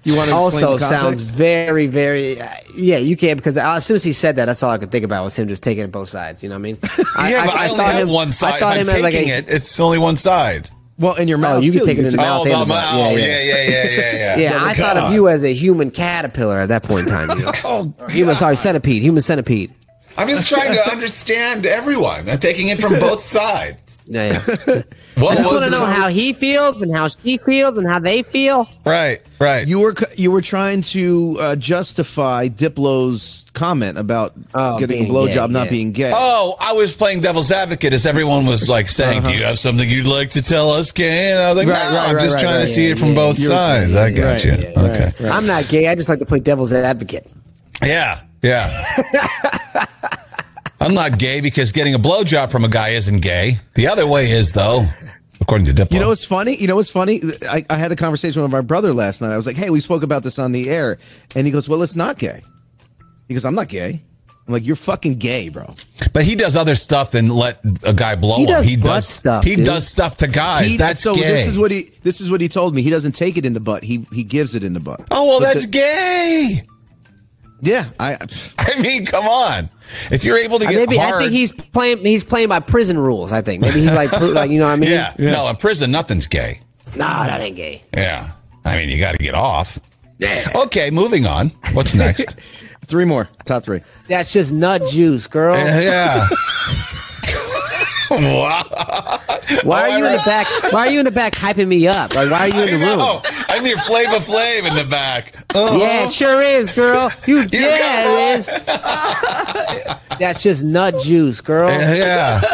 You want to Also sounds very, very. Uh, yeah, you can't because as soon as he said that, that's all I could think about was him just taking it both sides. You know what I mean? yeah, but I, only thought have him- one side. I thought if him I'm as like taking a, it, it's only one side. Well, in your mouth. Oh, you can take it in the mouth oh, and the my- butt. oh, Yeah, yeah, yeah. yeah, yeah, yeah, yeah. Yeah, I thought of you as a human caterpillar at that point in time. You know? Oh, human, sorry, centipede. Human centipede. I'm just trying to understand everyone. I'm taking it from both sides. Yeah, yeah. What I just want to know how he feels and how she feels and how they feel. Right, right. You were you were trying to uh, justify Diplo's comment about Oh, getting a being blowjob gay, not yeah. being gay. Oh, I was playing devil's advocate as everyone was like saying, "Do you have something you'd like to tell us, Kane?" And I was like, Uh-huh. Right, "No, right, I'm right, just right, trying right. to see Yeah, it from yeah, both you're- sides." I got right, you. yeah, okay. right. I'm not gay. I just like to play devil's advocate. Yeah, yeah. I'm not gay because getting a blowjob from a guy isn't gay. The other way is, though, according to Diplo. You know what's funny? You know what's funny? I, I had a conversation with my brother last night. I was like, "Hey, we spoke about this on the air," and he goes, "Well, it's not gay." He goes, "I'm not gay." I'm like, "You're fucking gay, bro." but he does other stuff than let a guy blow He him. he butt does stuff, He dude. does stuff to guys. He- that's so. gay. This is what he. This is what he told me. He doesn't take it in the butt. He he gives it in the butt. oh well, But that's the- gay. Yeah. I I mean, come on. If you're able to Uh, get maybe hard, I think he's playing. He's playing by prison rules. I think maybe he's like, like you know what I mean? yeah, no, in prison, nothing's gay. Nah, that ain't gay. Yeah, I mean, you got to get off. Yeah. Okay, moving on. What's next? three more. Top three. That's just nut juice, girl. yeah. Wow. Why are you in the back? Why are you in the back hyping me up? Like, why are you in the I room? Know. I'm your Flava Flav in the back. Uh-huh. Yeah, it sure is, girl. You, got yeah, it is. That's just nut juice, girl. Yeah.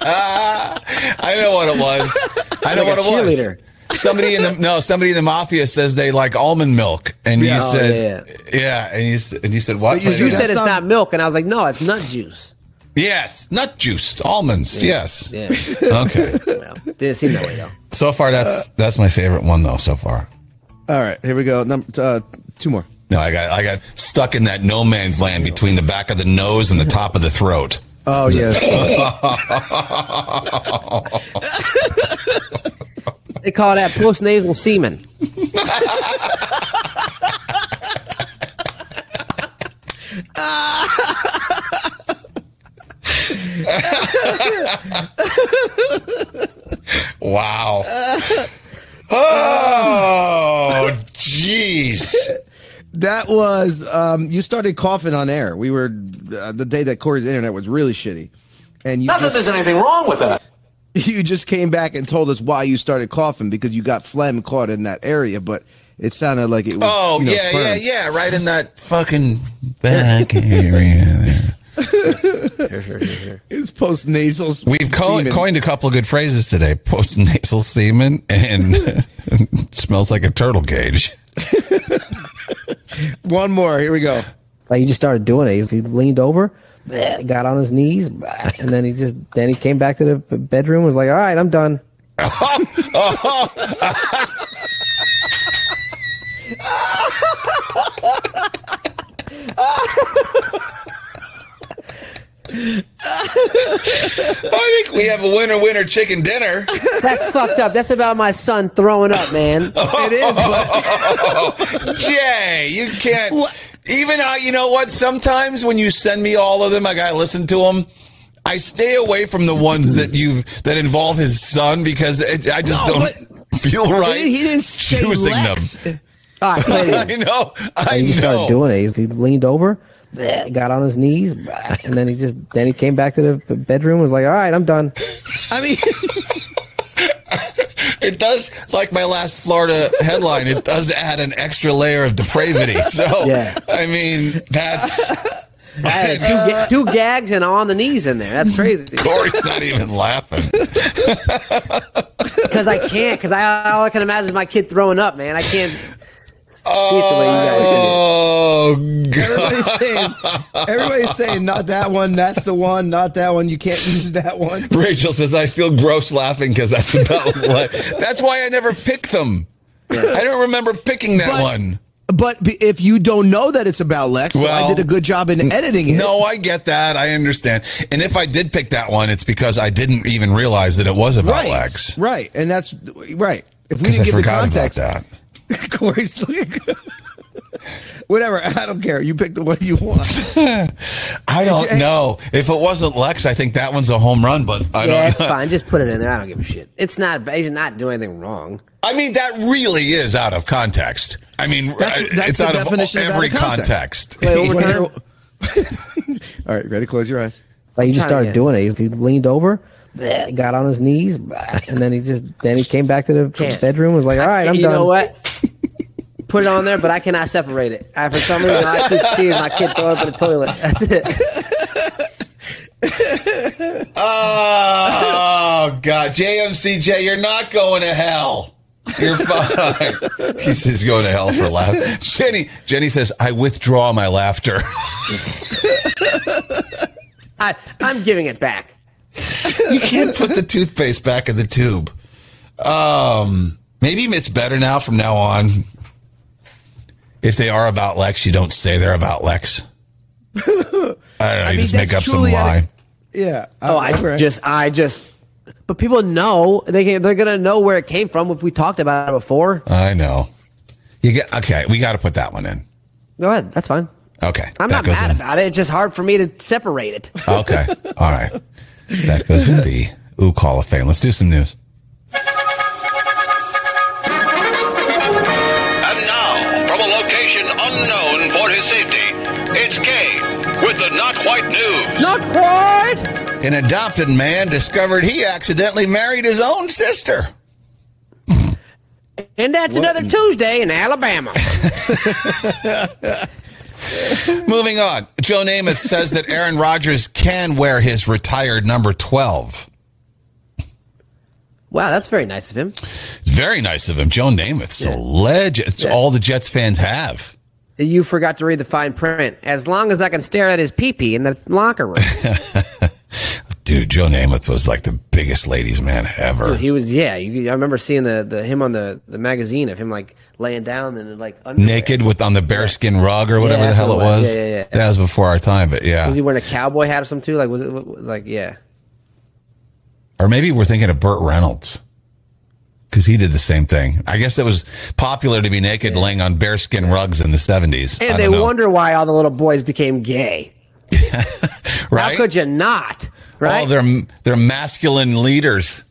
I know what it was. I know Like what a it was. cheerleader. Somebody in the no, somebody in the mafia says they like almond milk, and Yeah. you Oh, said, yeah, and you s- and you said what? You, you said it's not milk, and I was like, no, it's nut juice. Yes, nut juice, almonds. Yes. Yeah. Okay. Didn't seem that way though. So far, that's that's my favorite one though. So far. All right, here we go. Number uh, two more. No, I got I got stuck in that no man's land between the back of the nose and the top of the throat. Oh yeah. They call that postnasal semen. wow. Oh, jeez. That was um, you started coughing on air. We were uh, the day that Corey's internet was really shitty, and you Not that just, there's anything wrong with that. you just came back and told us why you started coughing because you got phlegm caught in that area, but it sounded like it was. Oh you know, yeah, sperm. yeah, yeah, right in that fucking back area there. It's post nasal. We've co- semen. coined a couple of good phrases today: post nasal semen and smells like a turtle cage. One more. Here we go. Like he just started doing it. He leaned over, got on his knees, and then he just then he came back to the bedroom. Was like, all right, I'm done. I think we have a winner winner chicken dinner. That's fucked up. That's about my son throwing up, man. It is. But Jay, you can't. Even uh, you know what? Sometimes when you send me all of them, I gotta listen to them. I stay away from the ones that you that involve his son because it, I just No, don't feel right. he didn't say choosing Lex. them. All right, play it I again. know. I Like, he started doing it. He leaned over, bleh, got on his knees, and then he just then he came back to the bedroom. Was like, all right, I'm done. I mean, It does, like my last Florida headline, it does add an extra layer of depravity. So, Yeah. I mean, that's I had two, ga- two gags and on the knees in there. That's crazy. Corey's not even laughing. Because I can't. Because I all I can imagine is my kid throwing up, man. I can't see it the way you guys. Oh, everybody's God. saying, everybody's saying, not that one. That's the one. Not that one. You can't use that one. Rachel says, I feel gross laughing because that's about what. That's why I never picked them. I don't remember picking that But- one. But if you don't know that it's about Lex, so I did a good job in editing it. No, I get that. I understand. And if I did pick that one, it's because I didn't even realize that it was about right, Lex. right, and that's right. If we didn't I give the forgot about context, that. Corey's looking. Whatever, I don't care. You pick the one you want. I don't know. If it wasn't Lex, I think that one's a home run, but I yeah, don't know. it's fine. Just put it in there. I don't give a shit. It's not. He's not doing anything wrong. I mean, that really is out of context. I mean, That's- uh, that's it's out of definition out of every context. context. Wait. All right, ready? Close your eyes. Like he just started doing it. He leaned over, got on his knees, and then he just then he came back to the Can't. bedroom. Was like, all right, I'm you done. know what? Put it on there, but I cannot separate it. I, for some reason, I keep seeing my kid throw up in the toilet. That's it. Oh God, JMCJ, you're not going to hell. You're fine. he says going to hell for laugh. Jenny, Jenny says, I withdraw my laughter. I, I'm giving it back. you can't put the toothpaste back in the tube. Um, maybe it's better now from now on. If they are about Lex, you don't say they're about Lex. I don't know. I you mean, just make up some truly lie. of- Yeah. Oh, I okay. just, I just. But people know they can, they're gonna know where it came from if we talked about it before. I know. You get okay. We got to put that one in. Go ahead, that's fine. Okay, I'm that not mad in. about it. It's just hard for me to separate it. Okay, all right. That goes in the Ooh Call of Fame. Let's do some news. His safety, it's Kane with the Not Quite News. Not quite. An adopted man discovered he accidentally married his own sister. And that's another Tuesday in Alabama. Moving on. Joe Namath says that Aaron Rodgers can wear his retired number 12. Wow, that's very nice of him. It's very nice of him. Joe Namath's a legend. It's Yeah. all the Jets fans have. You forgot to read the fine print. As long as I can stare at his pee-pee in the locker room. Dude, Joe Namath was like the biggest ladies' man ever. Dude, he was yeah. You, I remember seeing the, the him on the, the magazine of him like laying down and like underwear. Naked with on the bearskin rug or whatever Yeah, the hell what it was. was. Yeah, yeah, yeah. That was before our time, but yeah. Was he wearing a cowboy hat or something too? Like was it was like yeah? Or maybe we're thinking of Burt Reynolds. Because he did the same thing. I guess it was popular to be naked laying on bearskin rugs in the 70s. And they know. wonder why all the little boys became gay. right? How could you not? Right? All their, their masculine leaders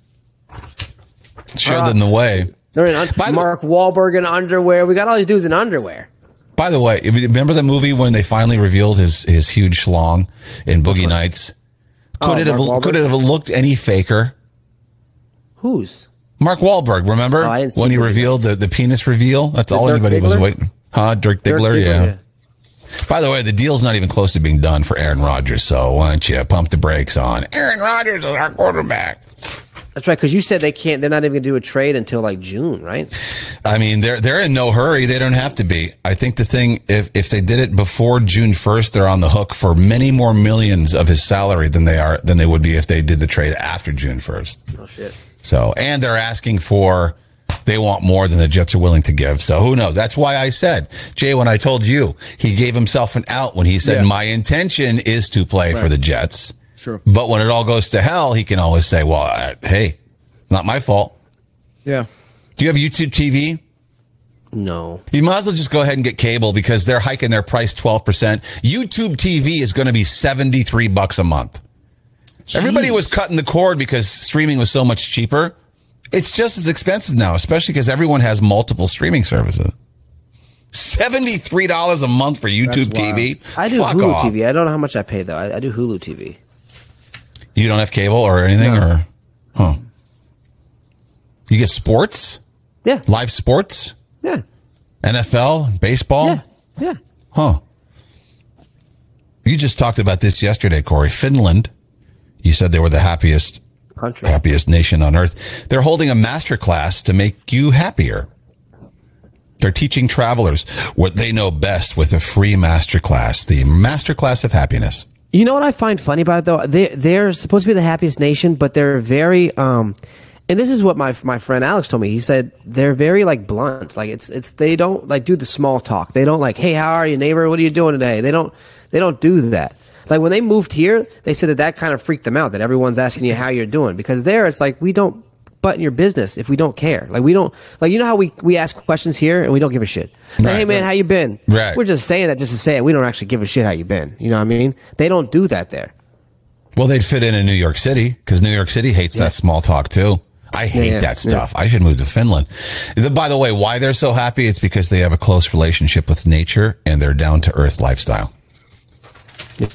showed Uh, them the way. They're in un- Mark Wahlberg in underwear. We got all these dudes in underwear. By the way, remember the movie when they finally revealed his, his huge schlong in Boogie Nights? Could Oh, it have could it have looked any faker? Whose? Mark Wahlberg, remember Oh, I didn't see when he revealed the, the penis reveal? That's The all Dirk anybody was waiting. Huh? Dirk Dirk Diggler, Diggler, yeah. yeah. By the way, the deal's not even close to being done for Aaron Rodgers, so why don't you pump the brakes on? Aaron Rodgers is our quarterback. That's right, because you said they can't. They're not even going to do a trade until like June, right? I mean, they're they're in no hurry. They don't have to be. I think the thing, if if they did it before June first, they're on the hook for many more millions of his salary than they are than they would be if they did the trade after June first. Oh shit. So, and they're asking for, they want more than the Jets are willing to give. So who knows? That's why I said, Jay, when I told you, he gave himself an out when he said, Yeah. my intention is to play for the Jets. Sure. But when it all goes to hell, he can always say, well, uh, hey, not my fault. Yeah. Do you have YouTube TV? No. You might as well just go ahead and get cable because they're hiking their price 12%. YouTube TV is going to be 73 bucks a month. Everybody was cutting the cord because streaming was so much cheaper. It's just as expensive now, especially because everyone has multiple streaming services. $73 a month for YouTube That's wild. TV? I do Fuck Hulu off. TV. I don't know how much I pay though. I, I do Hulu TV. You don't have cable or anything or huh. You get sports? Yeah. Live sports? Yeah. NFL, baseball? Yeah. Yeah. Huh. You just talked about this yesterday, Corey. Finland. You said they were the happiest country, happiest nation on earth. They're holding a master class to make you happier. They're teaching travelers what they know best with a free master class, the master class of happiness. You know what I find funny about it though? They they're supposed to be the happiest nation, but they're very um and this is what my my friend Alex told me. He said they're very like blunt. Like it's it's they don't like do the small talk. They don't like, "Hey, how are you, neighbor? What are you doing today?" They don't they don't do that. Like when they moved here, they said that that kind of freaked them out that everyone's asking you how you're doing because there it's like we don't button your business if we don't care. Like we don't like you know how we we ask questions here and we don't give a shit. Like, Right, hey man, right. how you been? Right. We're just saying that just to say it. We don't actually give a shit how you been. You know what I mean? They don't do that there. Well, they'd fit in in New York City because New York City hates that small talk too. I hate yeah, that stuff. I should move to Finland. By the way, why they're so happy? It's because they have a close relationship with nature and their down to earth lifestyle.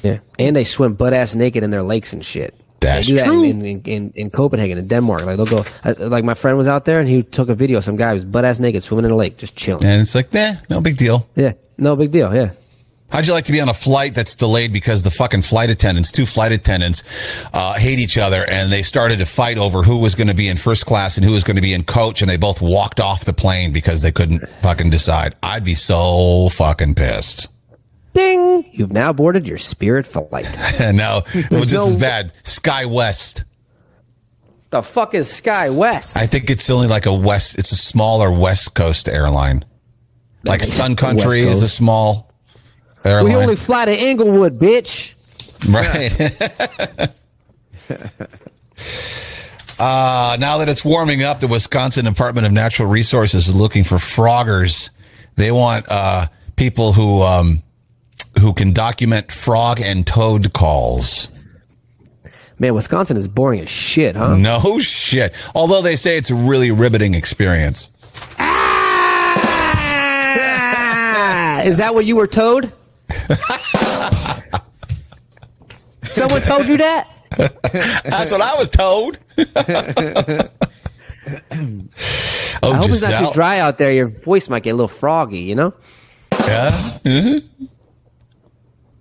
Yeah, and they swim butt ass naked in their lakes and shit. That's they do that true. In, in, in, in Copenhagen, in Denmark. Like they'll go. Like my friend was out there and he took a video. Some guy was butt ass naked swimming in a lake, just chilling. And it's like, nah, no big deal. Yeah, no big deal. Yeah. How'd you like to be on a flight that's delayed because the fucking flight attendants, two flight attendants, uh, hate each other and they started to fight over who was going to be in first class and who was going to be in coach and they both walked off the plane because they couldn't fucking decide. I'd be so fucking pissed. Ding! You've now boarded your Spirit flight. no, was just no- as bad. SkyWest. The fuck is SkyWest? I think it's only like a west. It's a smaller West Coast airline. Like Sun Country is a small We only fly to Inglewood, bitch. right? uh, now that it's warming up, the Wisconsin Department of Natural Resources is looking for froggers. They want uh, people who um, who can document frog and toad calls. Man, Wisconsin is boring as shit, huh? No shit. Although they say it's a really riveting experience. Ah, is that what you were toad? Someone told you that? That's what I was told. Oh, I hope it's not too dry out there. Your voice might get a little froggy, you know? Yeah. Mhm.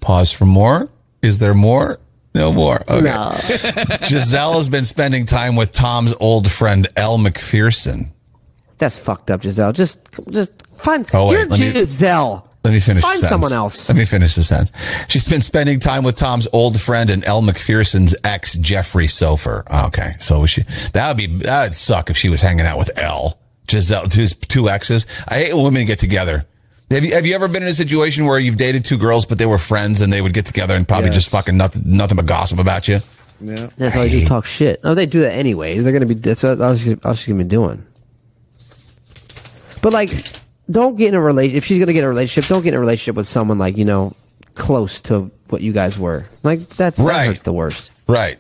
Pause for more. Is there more? No more. Okay. No. Gisele has been spending time with Tom's old friend Elle Macpherson. That's fucked up, Gisele. Just, just find. Oh, wait, you're let me- Gisele. Let me finish. Find someone else. Let me finish the sentence. She's been spending time with Tom's old friend and Elle Macpherson's ex, Jeffrey Soffer. Ah, okay, so was she that would be that would suck if she was hanging out with Elle, Gisele, two, two exes. I hate when women get together. Have you, have you ever been in a situation where you've dated two girls, but they were friends and they would get together and probably Yes. just fucking nothing, nothing but gossip about you? Yeah. That's all they do. Talk shit. Oh, they do that anyways. They're gonna be. That's what all she's, all she's gonna be doing. But like, don't get in a relationship. If she's gonna get in a relationship, don't get in a relationship with someone like you know close to what you guys were. Like that's that Right. hurts the worst. Right.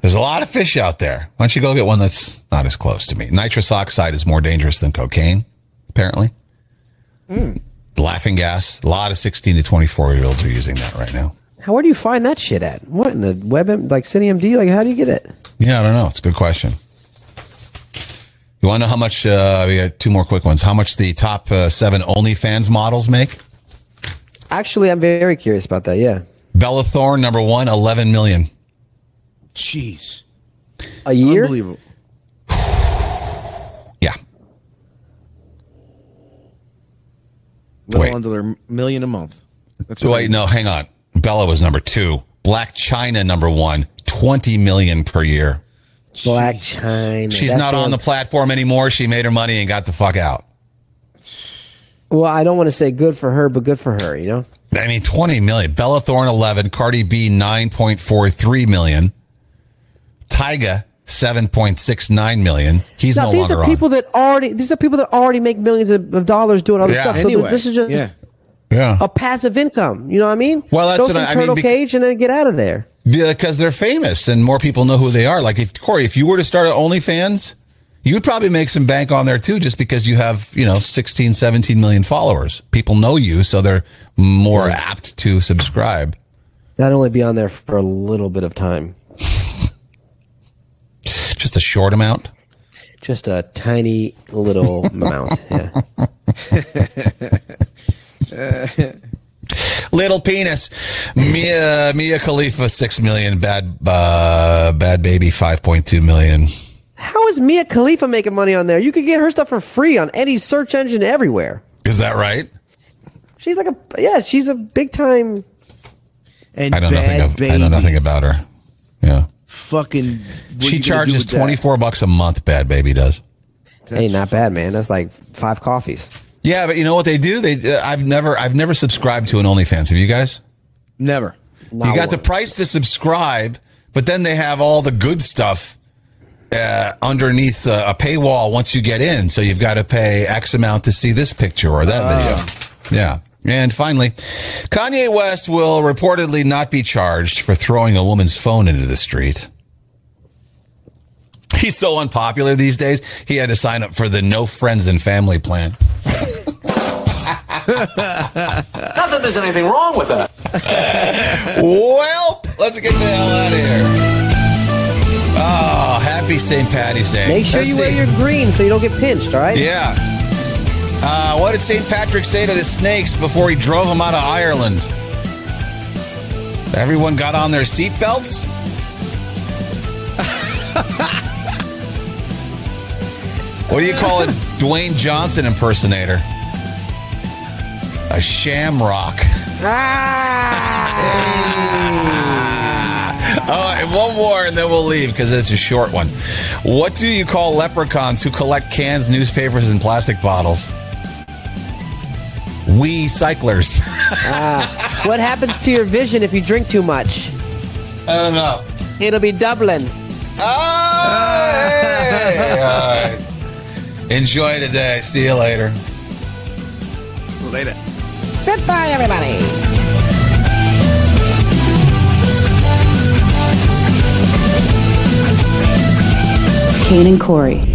There's a lot of fish out there. Why don't you go get one that's not as close to me? Nitrous oxide is more dangerous than cocaine, apparently. Hmm. Laughing gas. A lot of 16 to 24 year olds are using that right now. How where do you find that shit at? What in the web? Like City MD? Like how do you get it? Yeah, I don't know. It's a good question. You want to know how much? Uh, we got two more quick ones. How much the top uh, seven OnlyFans models make? Actually, I'm very curious about that. Yeah, Bella Thorne, number one, 11 million. Jeez. a year. Unbelievable. Yeah. Little Wait. under a million a month. That's wait, no, hang on. Bella was number two. Blac Chyna, number one, 20 million per year. Blac Chyna. She's That's not on one- the platform anymore. She made her money and got the fuck out. Well, I don't want to say good for her, but good for her. You know. I mean, 20 million. Bella Thorne, 11. Cardi B, 9.43 million. Tyga, 7.69 million. He's now no these are people that already. These are people that already make millions of, of dollars doing other Yeah. stuff. So Anyway, this is just yeah. Yeah. a passive income. You know what I mean? Well, that's Throw what some I- I mean, turtle bec- cage and then get out of there. Because they're famous and more people know who they are. Like if Corey, if you were to start an OnlyFans, you would probably make some bank on there too, just because you have, you know, 16, 17 million followers. People know you, so they're more apt to subscribe. Not only be on there for a little bit of time, Just a short amount. just a tiny little amount. Yeah. Little penis. Mia Mia Khalifa six million. Bad uh, Bhad Bhabie five point two million. How is Mia Khalifa making money on there? You could get her stuff for free on any search engine everywhere. Is that right? She's like a yeah. She's a big time. And I know Bad nothing. Of, I know nothing about her. Yeah, Fucking. she you gonna do charges with that? twenty four bucks a month. Bhad Bhabie does. hey, not bad, man. That's like five coffees. Yeah, but you know what they do? They uh, I've never I've never subscribed to an OnlyFans. Have you guys? Never. you got the price to subscribe, but then they have all the good stuff uh, underneath uh, a paywall once you get in. So you've got to pay X amount to see this picture or that video. Yeah. And finally, Kanye West will reportedly not be charged for throwing a woman's phone into the street. He's so unpopular these days, he had to sign up for the no friends and family plan. Not that there's anything wrong with that. well, let's get the hell out of here. Oh, happy St. Patty's Day. Make sure Let's you wear your green so you don't get pinched. All right. Yeah. Uh, what did St. Patrick say to the snakes before he drove them out of Ireland? Everyone got on their seatbelts? What do you call a Dwayne Johnson impersonator? A shamrock. Oh, and one more, and then we'll leave because it's a short one. What do you call leprechauns who collect cans, newspapers, and plastic bottles? We cyclers. Ah, what happens to your vision if you drink too much? I don't know. It'll be doubling. Hey, all right. Enjoy today. See you later. Later. Goodbye, everybody. Kane and Corey.